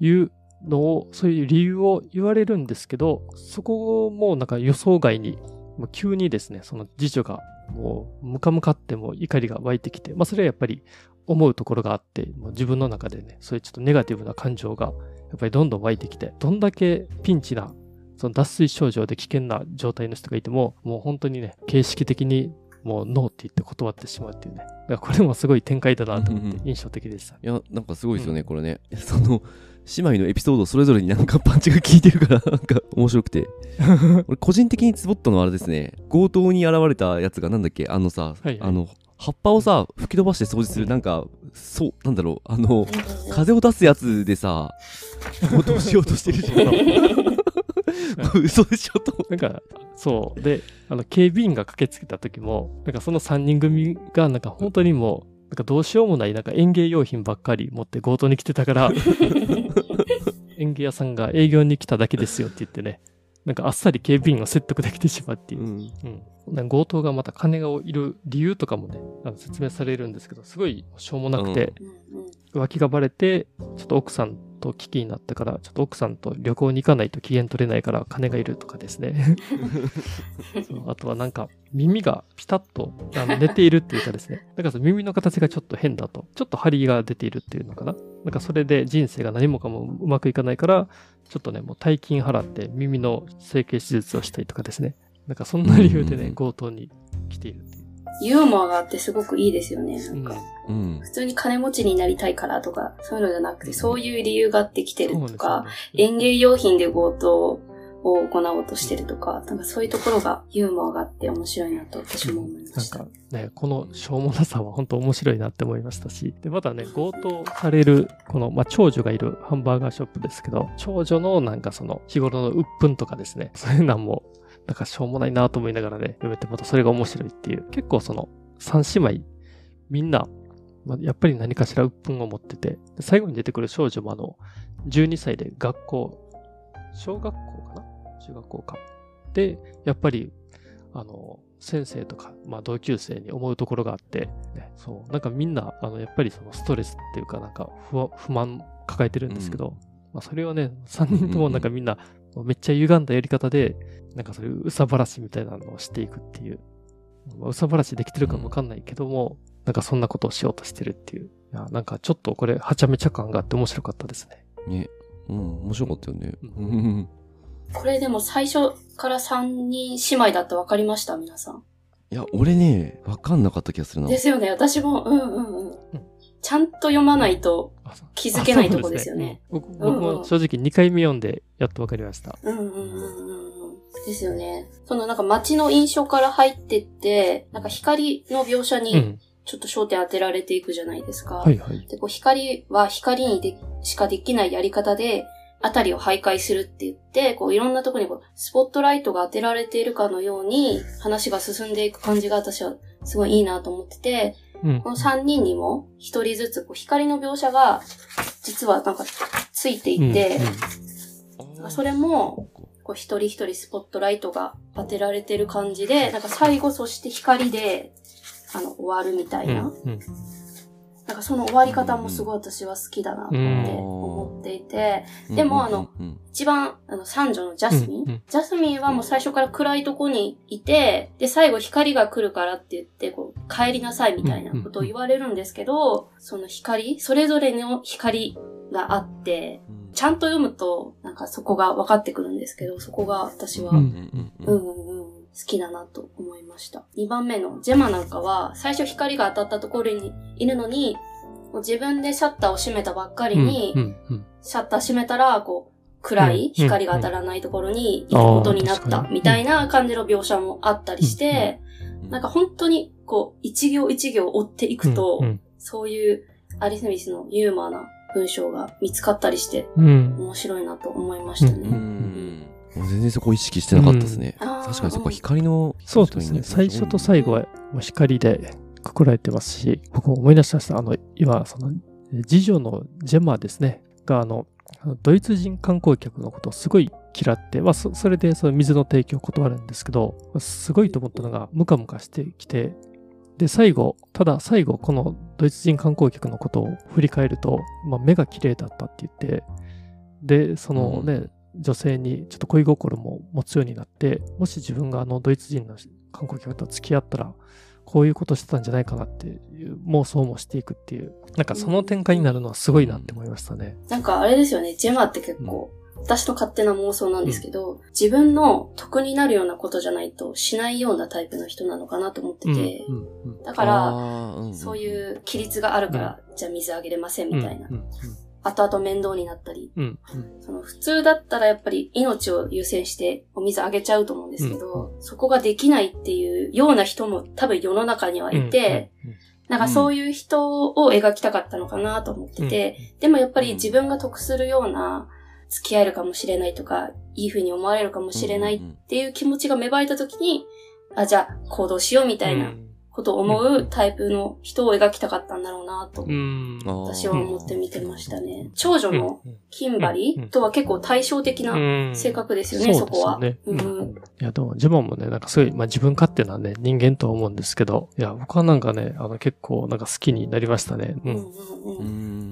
いうのを、そういう理由を言われるんですけど、そこもなんか予想外に、もう急にですね、その次女がもうムカムカってもう怒りが湧いてきて、まあそれはやっぱり思うところがあって、もう自分の中でね、そういうちょっとネガティブな感情がやっぱりどんどん湧いてきて、どんだけピンチなその脱水症状で危険な状態の人がいても、もう本当にね、形式的にもうノーって言って断ってしまうっていうね。だからこれもすごい展開だなと思って印象的でした。いや、なんかすごいですよね、うんこれね。その、姉妹のエピソードそれぞれになんかパンチが効いてるから、なんか面白くて。俺、個人的にツボったのはあれですね、強盗に現れたやつがなんだっけ、あのさ、はいはいあの、葉っぱをさ、吹き飛ばして掃除する、なんか、そう、なんだろう、あの、風風を出すやつでさ、強盗しようとしてるじゃん。嘘でしょと。なんか、そう。で、あの、警備員が駆けつけた時も、なんかその3人組が、なんか本当にもう、なんかどうしようもない、なんか園芸用品ばっかり持って強盗に来てたから、園芸屋さんが営業に来ただけですよって言ってね、なんかあっさり警備員を説得できてしまうっていう。うんうん。なんか強盗がまた金がいる理由とかもね、あの説明されるんですけど、すごいしょうもなくて、浮気がバレて、ちょっと奥さんと危機になったから、ちょっと奥さんと旅行に行かないと機嫌取れないから金がいるとかですね。あとはなんか耳がピタッとあの寝ているっていうかですね。だからその耳の形がちょっと変だと。ちょっと張りが出ているっていうのかな。なんかそれで人生が何もかもうまくいかないから、ちょっとね、もう大金払って耳の整形手術をしたりとかですね。なんかそんな理由でね、うん強盗に来ているっていう。ユーモアがあってすごくいいですよね。なんか、うん。普通に金持ちになりたいからとか、そういうのじゃなくて、そういう理由があって来てるとか、ね園芸用品で強盗を行おうとしてるとか、なんかそういうところがユーモアがあって面白いなと私も思いました。なんかね、このしょうもなさは本当面白いなって思いましたし、で、またね、強盗される、この、まあ、長女がいるハンバーガーショップですけど、長女のなんかその日頃の鬱憤とかですね、そういうのも、なんかしょうもないなと思いながらね、読めて、またそれが面白いっていう、結構その、三姉妹、みんな、まあ、やっぱり何かしら鬱憤を持ってて、で最後に出てくる少女もあの、12歳で学校、小学校かな？中学校か。で、やっぱり、あの、先生とか、まあ、同級生に思うところがあって、ね、そう、なんかみんな、あの、やっぱりそのストレスっていうか、なんか不安不満抱えてるんですけど、まあ、それをね、3人ともなんかみんな、めっちゃ歪んだやり方で、なんかそういううさばらしみたいなのをしていくっていう、まあ、うさばらしできてるかもわかんないけども、なんかそんなことをしようとしてるっていう。いや、なんかちょっとこれ、はちゃめちゃ感があって面白かったですね。ね。うん、面白かったよね。ううん。これでも最初から3人姉妹だって分かりました皆さん。いや、俺ね、わかんなかった気がするな。ですよね、私も、うんうんうん。ちゃんと読まないと気づけないとこですよね。ねうん僕僕も正直2回目読んでやっとわかりました。うんうんうんうんうん。ですよね。そのなんか街の印象から入ってって、なんか光の描写にうん。ちょっと焦点当てられていくじゃないですか。はいはい。で、こう光は光にでしかできないやり方で、あたりを徘徊するって言って、こういろんなところにこうスポットライトが当てられているかのように話が進んでいく感じが私はすごいいいなと思ってて、うん。この3人にも一人ずつこう光の描写が実はなんかついていて、それもこう一人一人スポットライトが当てられてる感じで、なんか最後そして光で、あの、終わるみたいうんな。うんなんかその終わり方もすごい私は好きだなって思っていて、でもあの、うん。一番、あの、三女のジャスミン、ジャスミンはもう最初から暗いとこにいて、で、最後光が来るからって言って、こう、帰りなさいみたいなことを言われるんですけど、その光、それぞれの光があって、ちゃんと読むと、なんかそこが分かってくるんですけど、そこが私は、ううんん、うんうんうん。好きだなと思いました。2番目のジェマなんかは、最初光が当たったところにいるのに、もう自分でシャッターを閉めたばっかりに、うんうんシャッター閉めたら、こう、暗いうん光が当たらないところに行くことになった、みたいな感じの描写もあったりして、なんか本当に、こう、一行一行追っていくと、うんそういうアリスミスのユーモアな文章が見つかったりして、面白いなと思いましたうね。ん全然そこ意識してなかったですね。確かにそこ光の。そうですね。最初と最後はもう光でくくられてますし、僕思い出しました。あの、今、その、次女のジェマですね、が、あの、ドイツ人観光客のことをすごい嫌って、まあ、そそれでその水の提供を断るんですけど、すごいと思ったのが、ムカムカしてきて、で、最後、ただ最後、このドイツ人観光客のことを振り返ると、まあ、目が綺麗だったって言って、で、そのね、女性にちょっと恋心も持つようになって、もし自分があのドイツ人の観光客と付き合ったら、こういうことしてたんじゃないかなっていう妄想もしていくっていう、なんかその展開になるのはすごいなって思いましたね。なんかあれですよね、ジェマって結構、私の勝手な妄想なんですけど、自分の得になるようなことじゃないとしないようなタイプの人なのかなと思ってて、うんうんだから、らそういう規律があるから、じゃあ水あげれませんみたいな。うん後々面倒になったり。うん。うんその普通だったらやっぱり命を優先してお水あげちゃうと思うんですけど、そこができないっていうような人も多分世の中にはいて、なんかそういう人を描きたかったのかなと思ってて、でもやっぱり自分が得するような付き合えるかもしれないとか、いい風に思われるかもしれないっていう気持ちが芽生えた時に、あ、じゃあ行動しようみたいなことを思うタイプの人を描きたかったんだろうなと、うん私は思って見てましたね。長女のキンバリーとは結構対照的な性格ですよね、そこは。ね。うんうんいや、でも、ジェマもね、なんかすごい、まあ自分勝手なね、人間とは思うんですけど、いや、僕はなんかね、あの結構なんか好きになりましたね。う。うんんうんううん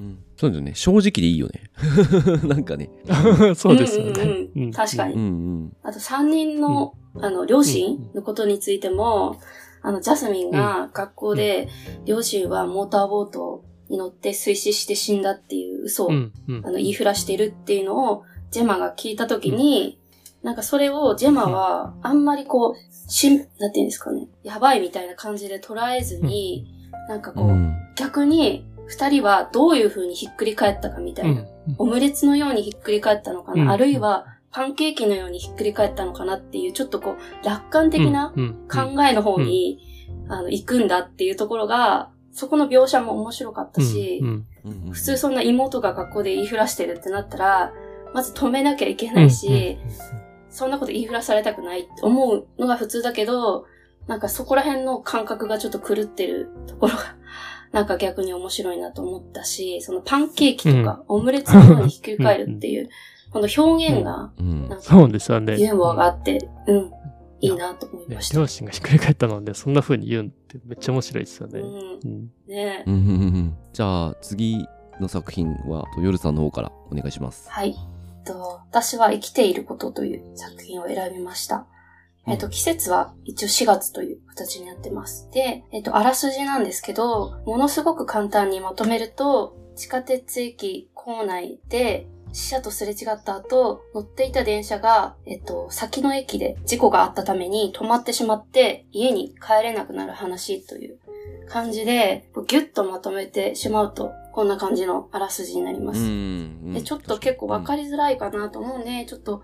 ん。そうですよね。正直でいいよね。なんかね。そうですよね。うんうんうん確かにうんうん。あと3人の、あの、両親のことについても、あの、ジャスミンが学校で、両親はモーターボートに乗って水死して死んだっていう嘘を、あの、言いふらしてるっていうのを、ジェマが聞いたときに、なんかそれをジェマは、あんまりこう、しん、なんていうんですかね、やばいみたいな感じで捉えずに、なんかこう、うん。逆に、二人はどういう風にひっくり返ったかみたいな。オムレツのようにひっくり返ったのかな、うん。あるいはパンケーキのようにひっくり返ったのかなっていう、ちょっとこう、楽観的な考えの方に、あの、行くんだっていうところが、そこの描写も面白かったし、うん普通そんな妹が学校で言いふらしてるってなったら、まず止めなきゃいけないし、そんなこと言いふらされたくないって思うのが普通だけど、なんかそこら辺の感覚がちょっと狂ってるところが、なんか逆に面白いなと思ったし、そのパンケーキとかオムレツのようにひっくり返るっていう、この表現が、うんなんかそうですよね。ユーモアがあって、うん、いいなと思いねました。両親がひっくり返ったので、そんな風に言うんってめっちゃ面白いですよね。うん、うんね じゃあ次の作品は夜さんの方からお願いします。はい。えっと、私は生きていることという作品を選びました。えっと、季節は一応4月という形になってます。で、えっと、あらすじなんですけど、ものすごく簡単にまとめると、地下鉄駅構内で死者とすれ違った後、乗っていた電車が、えっと、先の駅で事故があったために止まってしまって、家に帰れなくなる話という感じで、ギュッとまとめてしまうと、こんな感じのあらすじになりまうす。ん。でちょっと結構わかりづらいかなと思うんで、ちょっと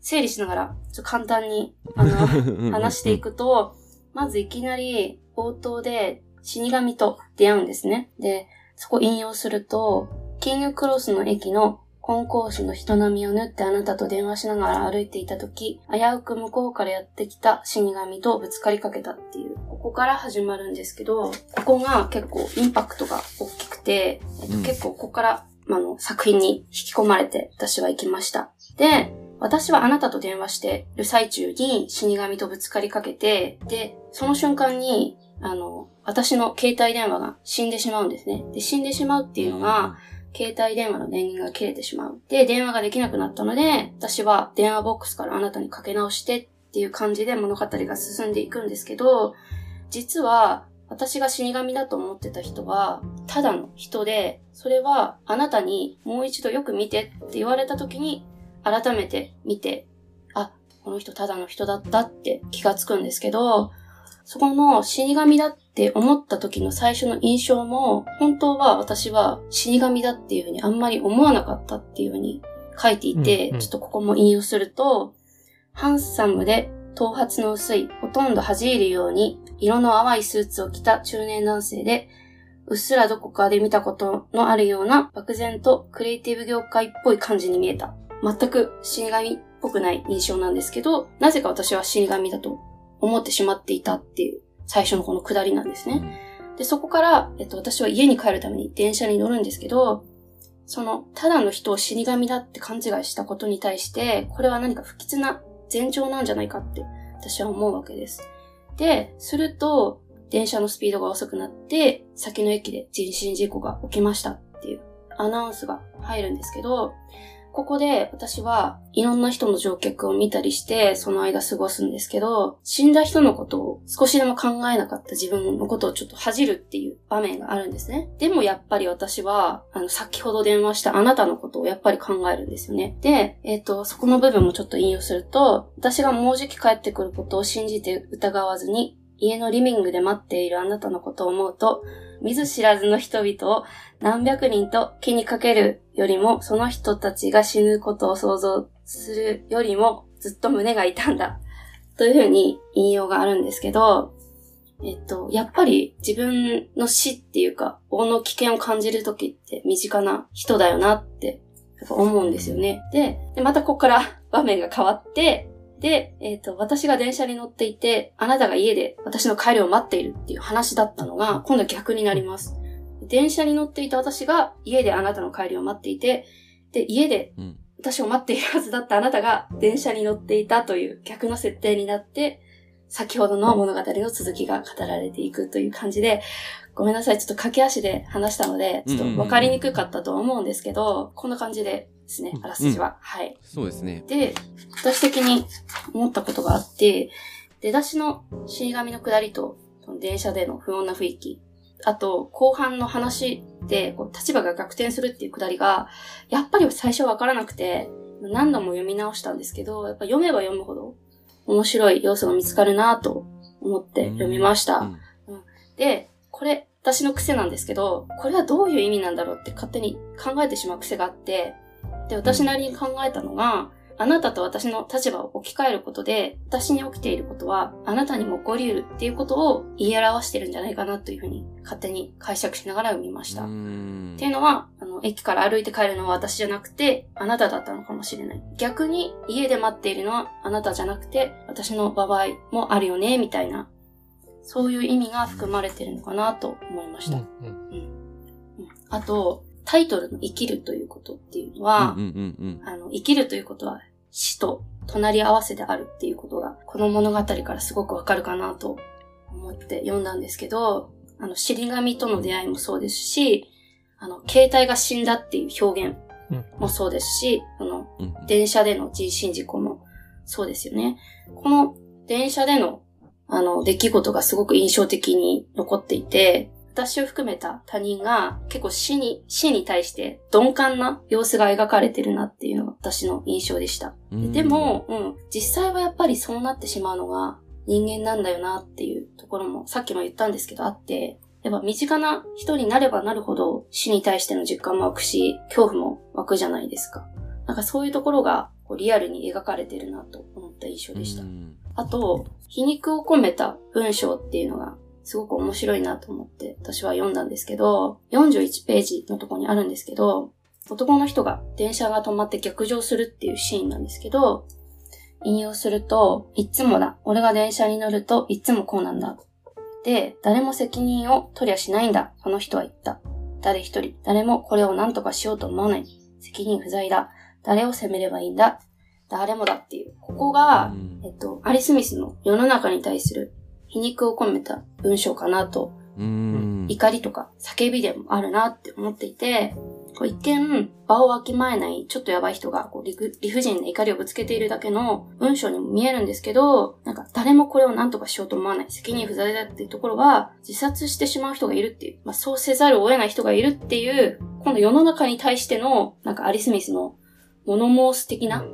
整理しながら、ちょっと簡単に、あの、話していく。くと、まずいきなり冒頭で死神と出会うんですね。で、そこ引用すると、キングクロスの駅のコンコースの人波を縫ってあなたと電話しながら歩いていたとき、危うく向こうからやってきた死神とぶつかりかけたっていう、ここから始まるんですけど、ここが結構インパクトが大きくて、えっとうん結構ここから、あの、作品に引き込まれて私は行きました。で、私はあなたと電話してる最中に死神とぶつかりかけて、で、その瞬間に、あの、私の携帯電話が死んでしまうんですね。で、死んでしまうっていうのが、携帯電話の電源が切れてしまう。で、電話ができなくなったので、私は電話ボックスからあなたにかけ直してっていう感じで物語が進んでいくんですけど、実は、私が死神だと思ってた人は、ただの人で、それはあなたにもう一度よく見てって言われた時に、改めて見て、あ、この人ただの人だったって気がつくんですけど、そこの死神だって思った時の最初の印象も、本当は私は死神だっていうふうにあんまり思わなかったっていうふうに書いていて、うんうんちょっとここも引用すると、ハンサムで頭髪の薄い、ほとんど弾いるように、色の淡いスーツを着た中年男性で、うっすらどこかで見たことのあるような漠然とクリエイティブ業界っぽい感じに見えた。全く死神っぽくない印象なんですけど、なぜか私は死神だと思ってしまっていたっていう最初のこの下りなんですね。で、そこから、えっと、私は家に帰るために電車に乗るんですけど、その、ただの人を死神だって勘違いしたことに対して、これは何か不吉な前兆なんじゃないかって、私は思うわけです。で、すると、電車のスピードが遅くなって、先の駅で人身事故が起きましたっていうアナウンスが入るんですけど、ここで私はいろんな人の乗客を見たりして、その間過ごすんですけど、死んだ人のことを少しでも考えなかった自分のことをちょっと恥じるっていう場面があるんですね。でもやっぱり私は、あの、先ほど電話したあなたのことをやっぱり考えるんですよね。で、えっ、と、そこの部分もちょっと引用すると、私がもうじき帰ってくることを信じて疑わずに、家のリビングで待っているあなたのことを思うと、見ず知らずの人々を何百人と気にかけるよりも、その人たちが死ぬことを想像するよりも、ずっと胸が痛んだ。というふうに引用があるんですけど、えっと、やっぱり自分の死っていうか、王の危険を感じるときって身近な人だよなって、思うんですよね。で、でまたここから場面が変わって、で、えっ、と、私が電車に乗っていて、あなたが家で私の帰りを待っているっていう話だったのが、今度は逆になります。電車に乗っていた私が家であなたの帰りを待っていて、で、家でうん。私を待っているはずだったあなたが電車に乗っていたという逆の設定になって、先ほどの物語の続きが語られていくという感じで、ごめんなさい、ちょっと駆け足で話したので、ちょっと分かりにくかったとは思うんですけど、こんな感じでですね、あらすじは。はい。そうですね。で、私的に思ったことがあって、出だしの死神の下りと、電車での不穏な雰囲気、あと、後半の話で、こう立場が逆転するっていう下りが、やっぱり最初わからなくて、何度も読み直したんですけど、やっぱ読めば読むほど、面白い要素が見つかるなと思って読みました。うんで、これ、私の癖なんですけど、これはどういう意味なんだろうって勝手に考えてしまう癖があって、で、私なりに考えたのが、あなたと私の立場を置き換えることで、私に起きていることは、あなたにも起こり得るっていうことを言い表してるんじゃないかなというふうに、勝手に解釈しながら読みました。っていうのは、あの、駅から歩いて帰るのは私じゃなくて、あなただったのかもしれない。逆に、家で待っているのはあなたじゃなくて、私の場合もあるよね、みたいな、そういう意味が含まれてるのかなと思いました。うんうんうんあと、タイトルの生きるということっていうのは、うんうんうんあの、生きるということは死と隣り合わせであるっていうことが、この物語からすごくわかるかなと思って読んだんですけど、あの、死神との出会いもそうですし、あの、携帯が死んだっていう表現もそうですし、あの、うんうん電車での人身事故もそうですよね。この電車での、あの、出来事がすごく印象的に残っていて、私を含めた他人が結構死に、死に対して鈍感な様子が描かれてるなっていうのが私の印象でした。うんでも、うん、実際はやっぱりそうなってしまうのが人間なんだよなっていうところもさっきも言ったんですけどあって、やっぱ身近な人になればなるほど死に対しての実感も湧くし、恐怖も湧くじゃないですか。なんかそういうところがこうリアルに描かれてるなと思った印象でしたう。んあと、皮肉を込めた文章っていうのがすごく面白いなと思って私は読んだんですけど、41ページのところにあるんですけど、男の人が電車が止まって逆上するっていうシーンなんですけど、引用すると、いっつもだ。俺が電車に乗るといっつもこうなんだ。で、誰も責任を取りゃしないんだ。この人は言った。誰一人、誰もこれを何とかしようと思わない。責任不在だ。誰を責めればいいんだ。誰もだっていう。ここが、えっと、アリスミスの世の中に対する皮肉を込めた文章かなと、うん。怒りとか叫びでもあるなって思っていて、こう一見場をわきまえないちょっとやばい人がこう理不理不尽な怒りをぶつけているだけの文章にも見えるんですけど、なんか誰もこれを何とかしようと思わない責任不在だっていうところは自殺してしまう人がいるっていう、まあそうせざるを得ない人がいるっていう、今度世の中に対してのなんかアリスミスの物申す的な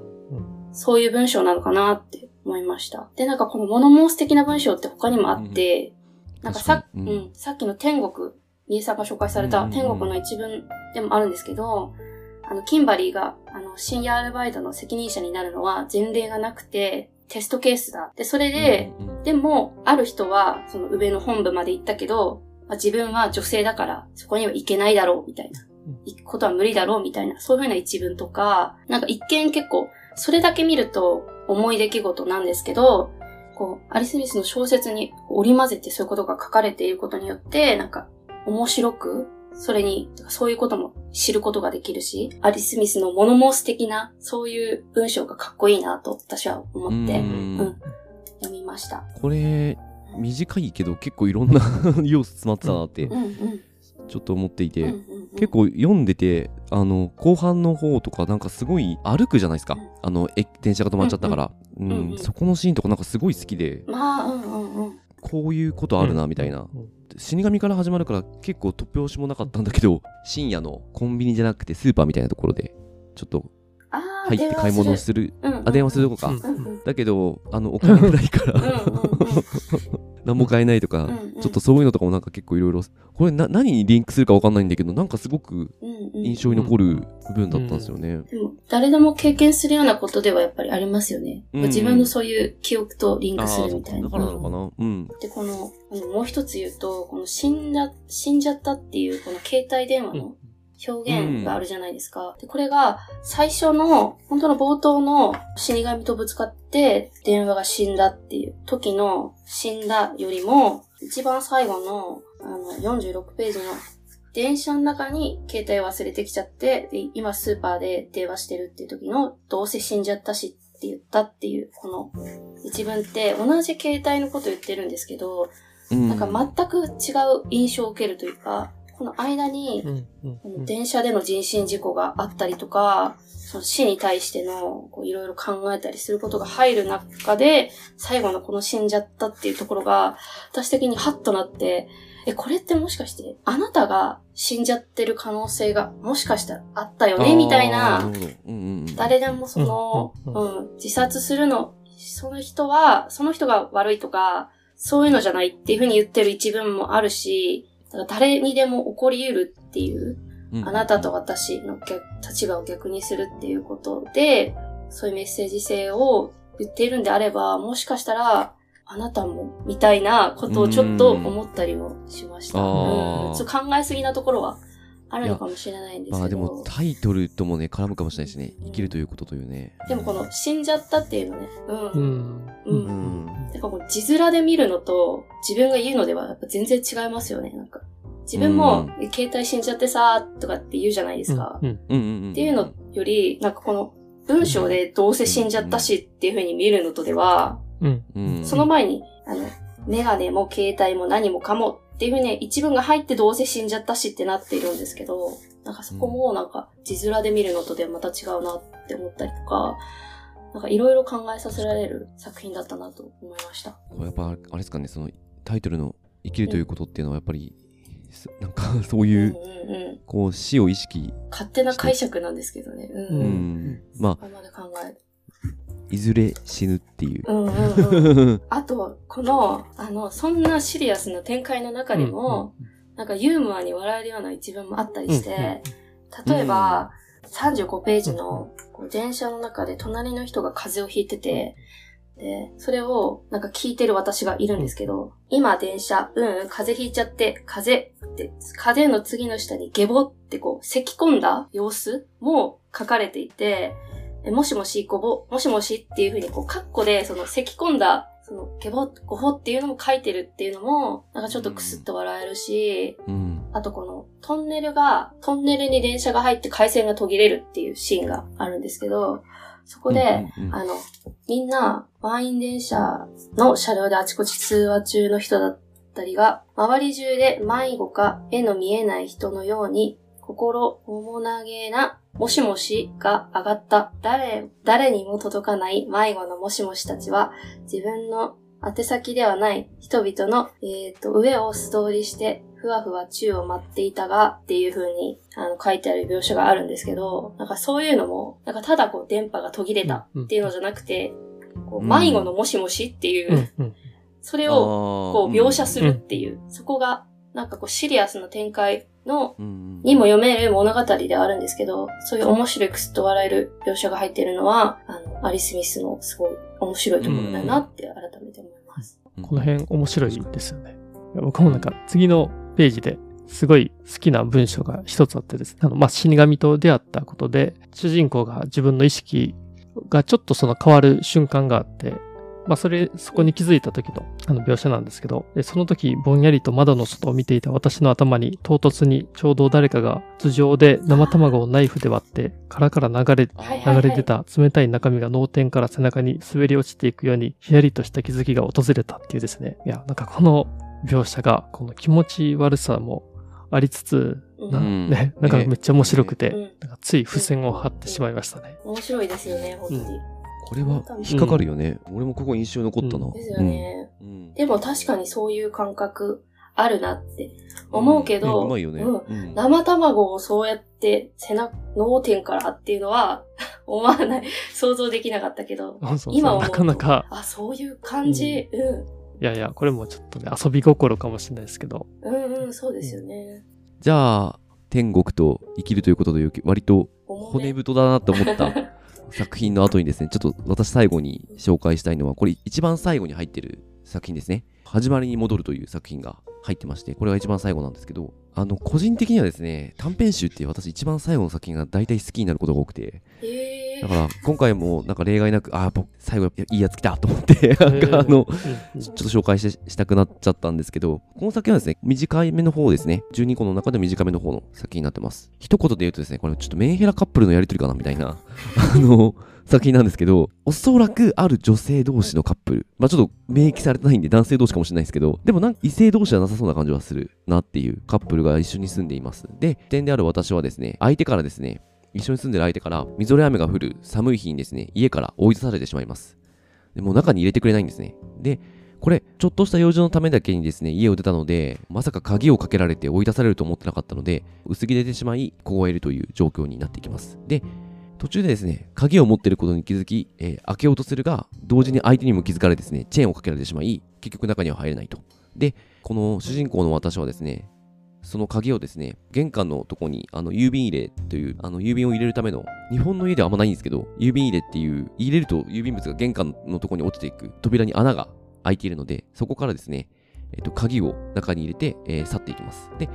そういう文章なのかなって思いました。で、なんかこの物申す的な文章って他にもあって、なんかさ確かに。ううん。ん、さっきの天国、みえさんが紹介されたうん天国の一文でもあるんですけど、あの、キンバリーが、あの、深夜アルバイトの責任者になるのは前例がなくて、テストケースだ。で、それで、うんうんでも、ある人は、その上の本部まで行ったけど、まあ、自分は女性だから、そこには行けないだろう、みたいな。行くことは無理だろう、みたいな、そういうふうな一文とか、なんか一見結構、それだけ見ると重い出来事なんですけど、こう、アリス・ミスの小説に織り交ぜてそういうことが書かれていることによって、なんか、面白く、それに、そういうことも知ることができるし、アリス・ミスの物申す的な、そういう文章がかっこいいなと私は思ってうんうん読みました。これ短いけど結構いろんな 要素詰まってたなって。ちょっと思っていて、うんうんうん結構読んでてあの後半の方とかなんかすごい歩くじゃないですか、うん。あのえ電車が止まっちゃったから、うんうん。うん。そこのシーンとかなんかすごい好きで。まあ、うんうんうん。こういうことあるなみたいな、死神から始まるから結構突拍子もなかったんだけど深夜のコンビニじゃなくてスーパーみたいなところでちょっと入って買い物をる。する。うんうんうん。あ電話するとこか、うんうんうん。だけどあのお金もないから。うんうんうん何も買えないとか、うんうんちょっとそういうのとかもなんか結構いろいろこれな何にリンクするかわかんないんだけどなんかすごくうんうん印象に残る部分だったんですよね。でも誰でも経験するようなことではやっぱりありますよね。うん自分のそういう記憶とリンクするみたいな。だからなのかな。うん。で、このもう一つ言うと、この死んだ、死んじゃったっていう、この携帯電話の表現があるじゃないですか。で、これが最初の、本当の冒頭の死神とぶつかって電話が死んだっていう時の死んだよりも、一番最後の、あの、46ページの電車の中に携帯忘れてきちゃって、で今スーパーで電話してるっていう時の、どうせ死んじゃったしって言ったっていう、この一文って同じ携帯のこと言ってるんですけど、うんなんか全く違う印象を受けるというか、この間に電車での人身事故があったりとか、その死に対してのいろいろ考えたりすることが入る中で、最後のこの死んじゃったっていうところが、私的にハッとなって、え、これってもしかして、あなたが死んじゃってる可能性がもしかしたらあったよね、みたいな誰でもその、ううんん、自殺するの、その人は、その人が悪いとか、そういうのじゃないっていうふうに言ってる一文もあるし、だから誰にでも起こり得るっていう、うん。あなたと私の逆立場を逆にするっていうことで、そういうメッセージ性を言っているんであれば、もしかしたら、あなたも、みたいなことをちょっと思ったりもしました。うん。ちょっと考えすぎなところはあるのかもしれないんですけど。まあでもタイトルともね絡むかもしれないですね。生きるということというね。でもこの死んじゃったっていうのね、うん。ううん。んうん。やっぱこう字面で見るのと自分が言うのではやっぱ全然違いますよね、なんか。自分も、え携帯死んじゃってさーとかって言うじゃないですか。うんうんうんうん。っていうのより、なんかこの文章でどうせ死んじゃったしっていう風に見るのとでは、うんうん、その前に、あの、メガネも携帯も何もかもっていう風に一文が入ってどうせ死んじゃったしってなっているんですけど、なんかそこもなんか字面で見るのとではまた違うなって思ったりとか、なんかいろいろ考えさせられる作品だったなと思いました。これやっぱあれですかね、そのタイトルの生きるということっていうのはやっぱり、すなんか そういう、うんうんうん。こう死を意識、勝手な解釈なんですけどね。うん。ううんん、まあここまで考える。いずれ死ぬっていう。うんうんうん。あと、この、あの、そんなシリアスな展開の中でも、なんかユーモアに笑えるような一文もあったりして、例えば、35ページの電車の中で隣の人が風邪をひいてて、で、それをなんか聞いてる私がいるんですけど、今電車、うんうん、風邪ひいちゃって、風邪って、風邪の次の下にゲボってこう、咳き込んだ様子も書かれていて、えもしもし、ごぼ、もしもしっていう風にこう、カッコでその咳き込んだ、そのゲボ、ごほっていうのも書いてるっていうのも、なんかちょっとクスッと笑えるし、うん。あとこのトンネルが、トンネルに電車が入って回線が途切れるっていうシーンがあるんですけど、そこで、うんうんうんあの、みんな満員電車の車両であちこち通話中の人だったりが、周り中で迷子か絵の見えない人のように、心もなげな、もしもしが上がった、誰、誰にも届かない迷子のもしもしたちは、自分の宛先ではない人々の、えっ、と、上を素通りして、ふわふわ宙を待っていたが、っていう風に、あの、書いてある描写があるんですけど、なんかそういうのも、なんかただこう、電波が途切れたっていうのじゃなくて、こう、うん。迷子のもしもしっていう、それを、こう、描写するっていう、そこが、なんかこう、シリアスな展開の、にも読める物語ではあるんですけど、そういう面白いくすっと笑える描写が入っているのは、あの、アリス・ミスのすごい面白いところだなって改めて思います。うんこの辺面白いですよね。僕もなんか次のページですごい好きな文章が一つあってですね。あの、まあ、死神と出会ったことで、主人公が自分の意識がちょっとその変わる瞬間があって、まあ、それ、そこに気づいた時のあの描写なんですけど、でその時ぼんやりと窓の外を見ていた私の頭に唐突にちょうど誰かが頭上で生卵をナイフで割って、殻から流れ流れ出た冷たい中身が脳天から背中に滑り落ちていくように、ひやりとした気づきが訪れたっていうですね。いや、なんかこの描写が、この気持ち悪さもありつつ、なうんね、なんかめっちゃ面白くて、うんなんかつい付箋を貼ってしまいましたね。面白いですよね、本当に。これは引っかかるよね。俺もここ印象に残ったな。ですよね。うん。うんでも確かにそういう感覚あるなって思うけど、うん。うまいよね。うん。うん。生卵をそうやって背中、脳天からっていうのは 思わない、想像できなかったけど、そうそう。今思うとなかなか、あ、そういう感じ、ういやいや、これもちょっとね、遊び心かもしれないですけど、ん、うん、うん、そうですよね。じゃあ、天国と生きるということで、割と重骨太だなって思った 作品の後にですね、ちょっと私最後に紹介したいのは、これ一番最後に入ってる作品ですね。始まりに戻るという作品が入ってまして、これが一番最後なんですけど、あの、個人的にはですね、短編集っていう私一番最後の作品が大体好きになることが多くて、へだから今回もなんか例外なく、ああ、僕最後いいやつ来たと思って、なんかあの、うんちょっと紹介ししたくなっちゃったんですけど、この作品はですね、短い目の方ですね。12個の中で短めの方の作品になってます。一言で言うとですね、これちょっとメンヘラカップルのやりとりかなみたいな、あの、作品なんですけど、おそらくある女性同士のカップル。まあちょっと明記されてないんで男性同士かもしれないですけど、でもなんか異性同士はなさそうな感じはするなっていうカップルが一緒に住んでいます。で、点である私はですね、相手からですね、一緒に住んでる相手から、みぞれ雨が降る寒い日にですね、家から追い出されてしまいます。でもう中に入れてくれないんですね。で、これ、ちょっとした用事のためだけにですね、家を出たので、まさか鍵をかけられて追い出されると思ってなかったので、薄着出てしまい、凍えるという状況になっていきます。で、途中でですね、鍵を持っていることに気づき、えー開けようとするが、同時に相手にも気づかれですね、チェーンをかけられてしまい、結局中には入れないと。で、この主人公の私はですね、その鍵をですね、玄関のとこに、あの、郵便入れという、あの、郵便を入れるための、日本の家ではあんまないんですけど、郵便入れっていう、入れると郵便物が玄関のとこに落ちていく扉に穴が開いているので、そこからですね、えっと、鍵を中に入れて、えー去っていきます。で、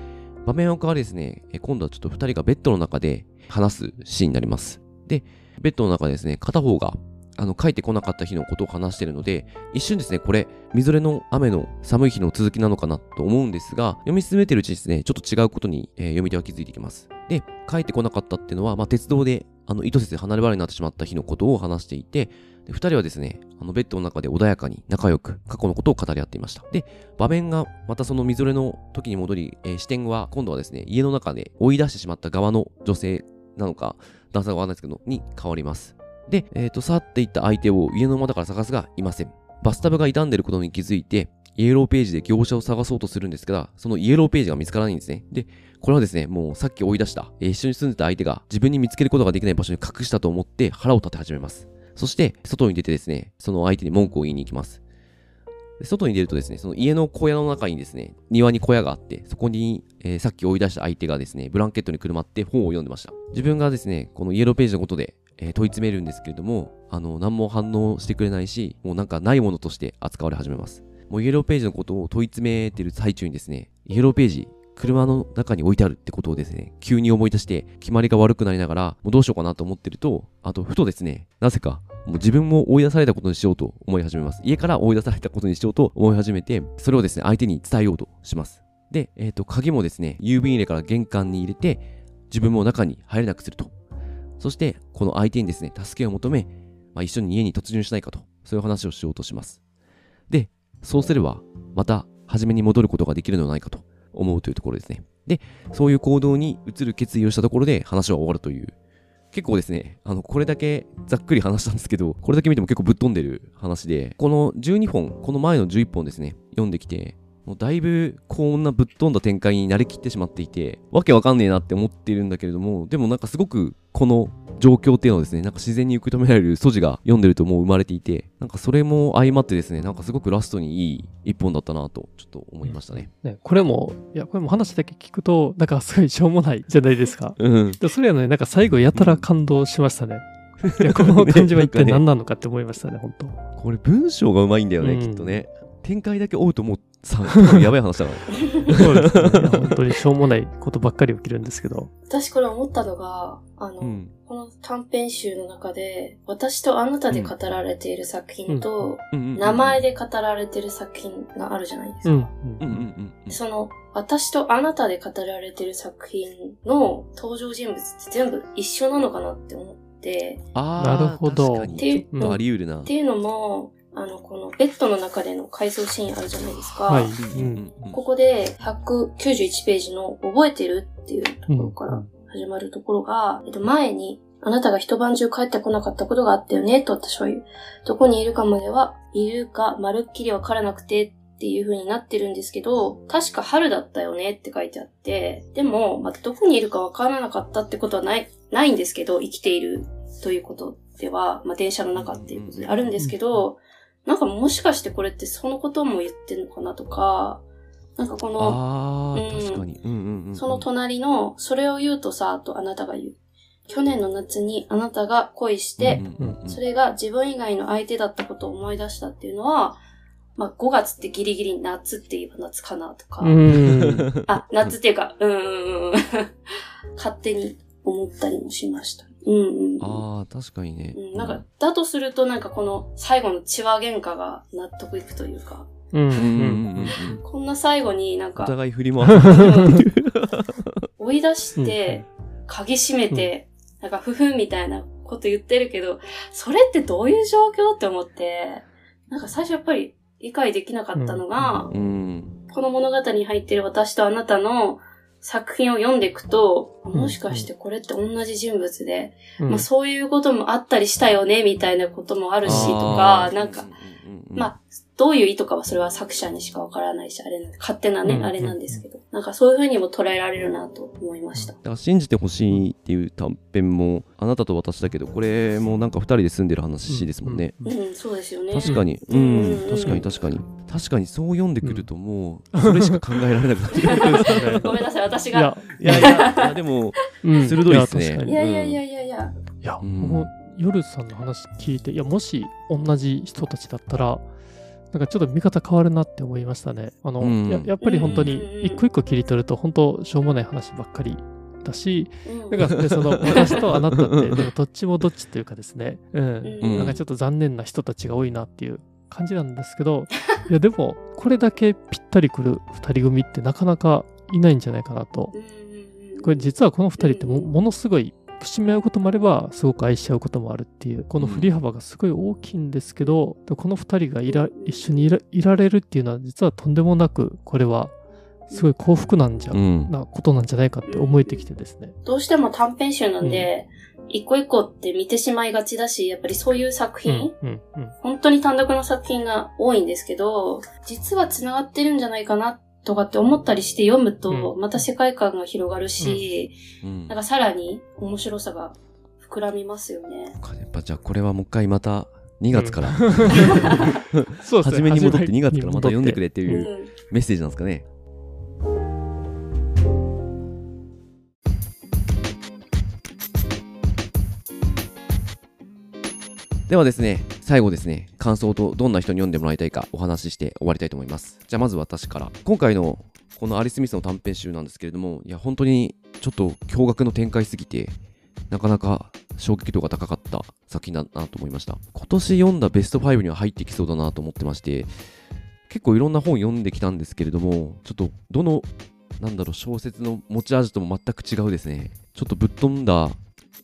場面を変わりですね、今度はちょっと二人がベッドの中で話すシーンになります。で、ベッドの中でですね、片方が、あの、帰ってこなかった日のことを話してるので、一瞬ですね、これ、みぞれの雨の寒い日の続きなのかなと思うんですが、読み進めてるうちにですね、ちょっと違うことに、えー読み手は気づいてきます。で、帰ってこなかったっていうのは、まあ、鉄道で、あの、意図せず離れ離れになってしまった日のことを話していて、で二人はですね、あの、ベッドの中で穏やかに仲良く過去のことを語り合っていました。で、場面がまたそのみぞれの時に戻り、えー視点は今度はですね、家の中で追い出してしまった側の女性なのか、男性かわかんないですけど、に変わります。で、えっ、と、去っていった相手を家の窓から探すがいません。バスタブが傷んでることに気づいて、イエローページで業者を探そうとするんですが、そのイエローページが見つからないんですね。で、これはですね、もうさっき追い出した、えー一緒に住んでた相手が自分に見つけることができない場所に隠したと思って腹を立て始めます。そして、外に出てですね、その相手に文句を言いに行きます。外に出るとですね、その家の小屋の中にですね、庭に小屋があって、そこに、えーさっき追い出した相手がですね、ブランケットにくるまって本を読んでました。自分がですね、このイエローページのことで、えー問い詰めるんですけれども、あの、何も反応してくれないし、もうなんかないものとして扱われ始めます。もうイエローページのことを問い詰めてる最中にですね、イエローページ、車の中に置いてあるってことをですね、急に思い出して、決まりが悪くなりながら、もうどうしようかなと思ってると、あと、ふとですね、なぜか、もう自分も追い出されたことにしようと思い始めます。家から追い出されたことにしようと思い始めて、それをですね、相手に伝えようとします。で、えっ、と、鍵もですね、郵便入れから玄関に入れて、自分も中に入れなくすると。そして、この相手にですね、助けを求め、まあ、一緒に家に突入しないかと、そういう話をしようとします。で、そうすれば、また、初めに戻ることができるのではないかと思うというところですね。で、そういう行動に移る決意をしたところで話は終わるという、結構ですね、あの、これだけざっくり話したんですけど、これだけ見ても結構ぶっ飛んでる話で、この12本、この前の11本ですね、読んできて、もうだいぶこんなぶっ飛んだ展開に慣れきってしまっていて、わけわかんねえなって思っているんだけれども、でもなんかすごくこの状況っていうのをですね、なんか自然に受け止められる素地が読んでるともう生まれていて、なんかそれも相まってですね、なんかすごくラストにいい一本だったなと、ちょっと思いましたね。ね、これも、いや、これも話だけ聞くと、なんかすごいしょうもないじゃないですか。うん。でそれやのになんか最後やたら感動しましたね。いや、この感じは一体何なのかって思いましたね、本当。これ文章がうまいんだよね、うんきっとね。展開だけ追うともうさ、やばい話だから。そうですね。いや本当にしょうもないことばっかり起きるんですけど。私これ思ったのが、あの、うん。この短編集の中で、私とあなたで語られている作品と、名前で語られている作品があるじゃないですか。その、私とあなたで語られている作品の登場人物って全部一緒なのかなって思って、あなるほど確かにちょっとあり得るな。っていうのも、あの、このベッドの中での回想シーンあるじゃないですか。はい。うんここで191ページの覚えてるっていうところから始まるところが、えっと、前に、あなたが一晩中帰ってこなかったことがあったよね、と私は言う。どこにいるかまでは、いるかまるっきりわからなくてっていう風になってるんですけど、確か春だったよねって書いてあって、でも、まあ、どこにいるかわからなかったってことはない、ないんですけど、生きているということでは、まあ、電車の中っていうことであるんですけど、なんかもしかしてこれってそのことも言ってんのかなとか、なんかこの、うん確かに。うんうんうん。その隣の、それを言うとさ、とあなたが言う。去年の夏にあなたが恋して、うんうんうんそれが自分以外の相手だったことを思い出したっていうのは、まあ、5月ってギリギリ夏って言えば夏かなとか、うん。あ、夏っていうか、うーん、勝手に思ったりもしました。うんうんうん。ああ、確かにね。うん、なんか、だとするとなんかこの最後の血話喧嘩が納得いくというか、こん。な最後になん。おか、互い振り回す。追い出して、鍵閉めて、なん。か、ふふん。みたいなこと言ってるけど、それってどういう状況って思って、なん。か最初やっぱり理解できなかったのが、この物語に入ってる私とあなたの作品を読ん。でいくと、もしかしてこれって同じ人物で、まあそういうこともあったりしたよね、みたいなこともあるし、とか、なん。か、、まあ、どういう意図かはそれは作者にしかわからないし、あれなんで、勝手なね、うんあれなんですけど、なんかそういう風にも捉えられるなと思いました。だから信じてほしいっていう短編もあなたと私だけどこれもなんか二人で住んでる話ですもんね。うんうん、そうですよね。確かに、ううんん、確かに確かに。確かにそう読んでくるともうそれしか考えられなくなってくる。ごめんなさい、私いが。や、いやいやいやでも うん。鋭いっすね。いやいやいやいやいや。いや、うん。もう夜さんの話聞いて、いや、もし同じ人たちだったら、なんかちょっと見方変わるなって思いましたね。あの、うん。ややっぱり本当に一個一個切り取ると、本当しょうもない話ばっかりだし、うん。なんかでその 私とあなたって、でもどっちもどっちっていうかですね、うん、うん。なんかちょっと残念な人たちが多いなっていう感じなんですけど、いやでも、これだけぴったりくる二人組ってなかなかいないんじゃないかなと。これ実はこの二人ってものすごい節目合うこともあればすごく愛し合うこともあるっていうこの振り幅がすごい大きいんですけど、でこの二人がいら一緒にいらいられるっていうのは実はとんでもなくこれはすごい幸福なんじゃ、うん。なことなんじゃないかって思えてきてですね。どうしても短編集なんで、一個一個って見てしまいがちだし、やっぱりそういう作うん品、うんうん。本当に単独の作品が多いんですけど、実は繋がってるんじゃないかなとかって思ったりして読むと、うんまた世界観が広がるし、うんなんかさらに面白さが膨らみますよね。やっぱじゃあこれはもう一回また2月から、そうですね。初めに戻って2月からまた読んでくれ。れってういうんメッセージなんですかね。ではですね、最後ですね、感想とどんな人に読んでもらいたいかお話しして終わりたいと思います。じゃあまず私から。今回のこのアリス・ミスの短編集なんですけれども、いや、本当にちょっと驚愕の展開すぎて、なかなか衝撃度が高かった作品だなと思いました。今年読んだベスト5には入ってきそうだなと思ってまして、結構いろんな本読んできたんですけれども、ちょっとどの、なんだろう、小説の持ち味とも全く違うですね。ちょっとぶっ飛んだ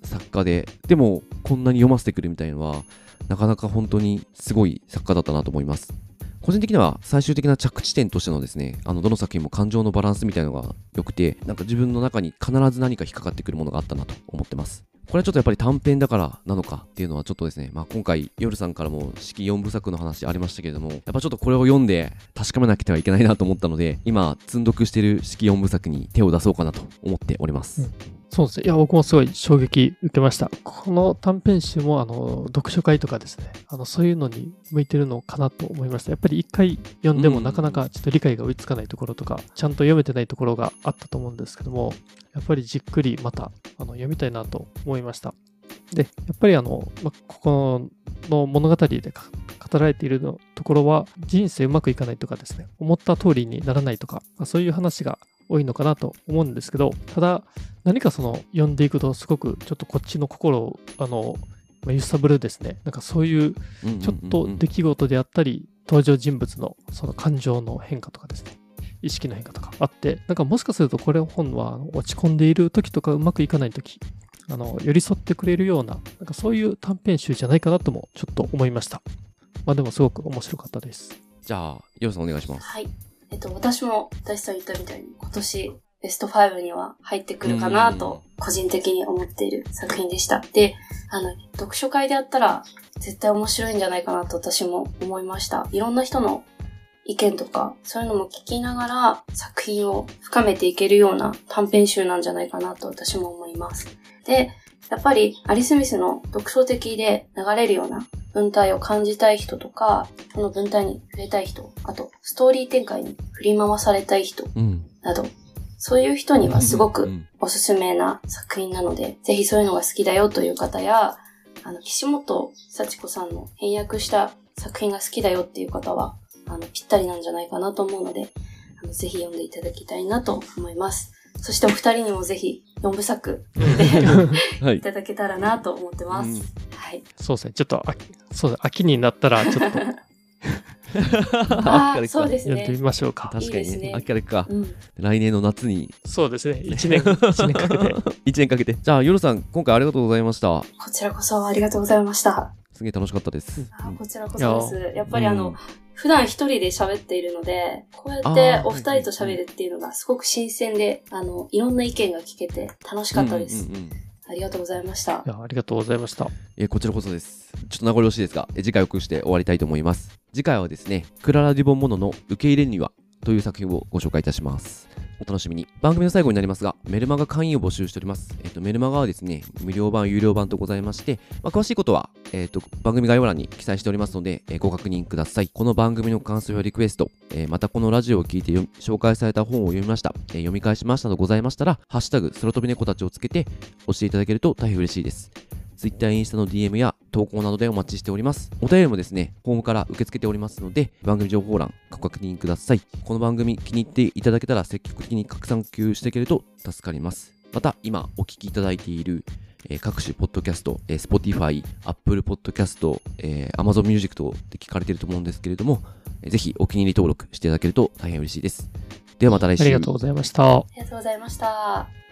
作家で、でもこんなに読ませてくるみたいのは、なかなか本当にすごい作家だったなと思います。個人的には最終的な着地点としてのですね、あの、どの作品も感情のバランスみたいのが良くて、なんか自分の中に必ず何か引っかかってくるものがあったなと思ってます。これはちょっとやっぱり短編だからなのかっていうのはちょっとですね、まあ今回、夜さんからも式4部作の話ありましたけれども、やっぱちょっとこれを読んで確かめなくてはいけないなと思ったので、今、積んどくしてる式4部作に手を出そうかなと思っております。そうですね。いや、僕もすごい衝撃受けました。この短編集も、あの、読書会とかですね、あの、そういうのに向いてるのかなと思いました。やっぱり一回読んでもなかなかちょっと理解が追いつかないところとか、ちゃんと読めてないところがあったと思うんですけども、やっぱりじっくりまた、あの、読みたいなと思いました。で、やっぱりあの、ま、ここの物語で語られているところは、人生うまくいかないとかですね、思った通りにならないとか、まあそういう話が多いのかなと思うんですけど、ただ、何かその読んでいくとすごくちょっとこっちの心をあの、まあ揺さぶるですね。なんかそういうちょっと出来事であったり登場人物のその感情の変化とかですね。意識の変化とかあってなんかもしかするとこれ本は落ち込んでいる時とかうまくいかない時あの寄り添ってくれるようななんかそういう短編集じゃないかなともちょっと思いました。まあでもすごく面白かったです。じゃあ、夜さんお願いします。はい。えっと、私も大地さん言ったみたいに今年ベスト5には入ってくるかなと個人的に思っている作品でした。で、あの、読書会であったら絶対面白いんじゃないかなと私も思いました。いろんな人の意見とか、そういうのも聞きながら作品を深めていけるような短編集なんじゃないかなと私も思います。で、やっぱりアリス・ミスの独創的で流れるような文体を感じたい人とか、その文体に触れたい人、あとストーリー展開に振り回されたい人うん。など、そういう人にはすごくうんおすすめな作品なので、ぜひそういうのが好きだよという方や、あの、岸本幸子さんの翻訳した作品が好きだよっていう方は、あの、ぴったりなんじゃないかなと思うので、あのぜひ読んでいただきたいなと思います。そしてお二人にもぜひ4部作ではいい。ただけたらなと思ってます。うんはい。そうですねちょっと秋そうですね秋になったらちょっと ああ、そうです読んでみね。ましょうか確かにねいいね秋からか。うん。来年の夏にそうですね1年一年かけて 1年かけて。じゃあ、夜さん、今回ありがとうございました。こちらこそありがとうございました。すげえ楽しかったです。あうんこちらこそです。やっぱりあの、うん普段一人で喋っているので、こうやってお二人と喋るっていうのがすごく新鮮で、あの、いろんな意見が聞けて楽しかったです。うんうんうんありがとうございましたい。やありがとうございましたえーこちらこそです。ちょっと名残惜しいですが、えー次回をくして終わりたいと思います。次回はですね、クララ・デュボン・モノの受け入れるにはという作品をご紹介いたします。お楽しみに。番組の最後になりますが、メルマガ会員を募集しております。えっ、と、メルマガはですね、無料版、有料版とございまして、まあ、詳しいことは、えっ、と、番組概要欄に記載しておりますので、えーご確認ください。この番組の感想やリクエスト、えまたこのラジオを聞いて紹介された本を読みました、え読み返しましたとございましたら、ハッシュタグ、空飛び猫たちをつけて教えていただけると大変嬉しいです。Twitter、インスタの DM や投稿などでお待ちしております。お便りもですね、ホームから受け付けておりますので、番組情報欄、ご確認ください。この番組気に入っていただけたら積極的に拡散給していけると助かります。また、今お聞きいただいている、えー各種ポッドキャスト、えー Spotify、Apple Podcast、えー Amazon Music 等で聞かれていると思うんですけれども、えーぜひお気に入り登録していただけると大変嬉しいです。ではまた来週。ありがとうございましたありがとうございました。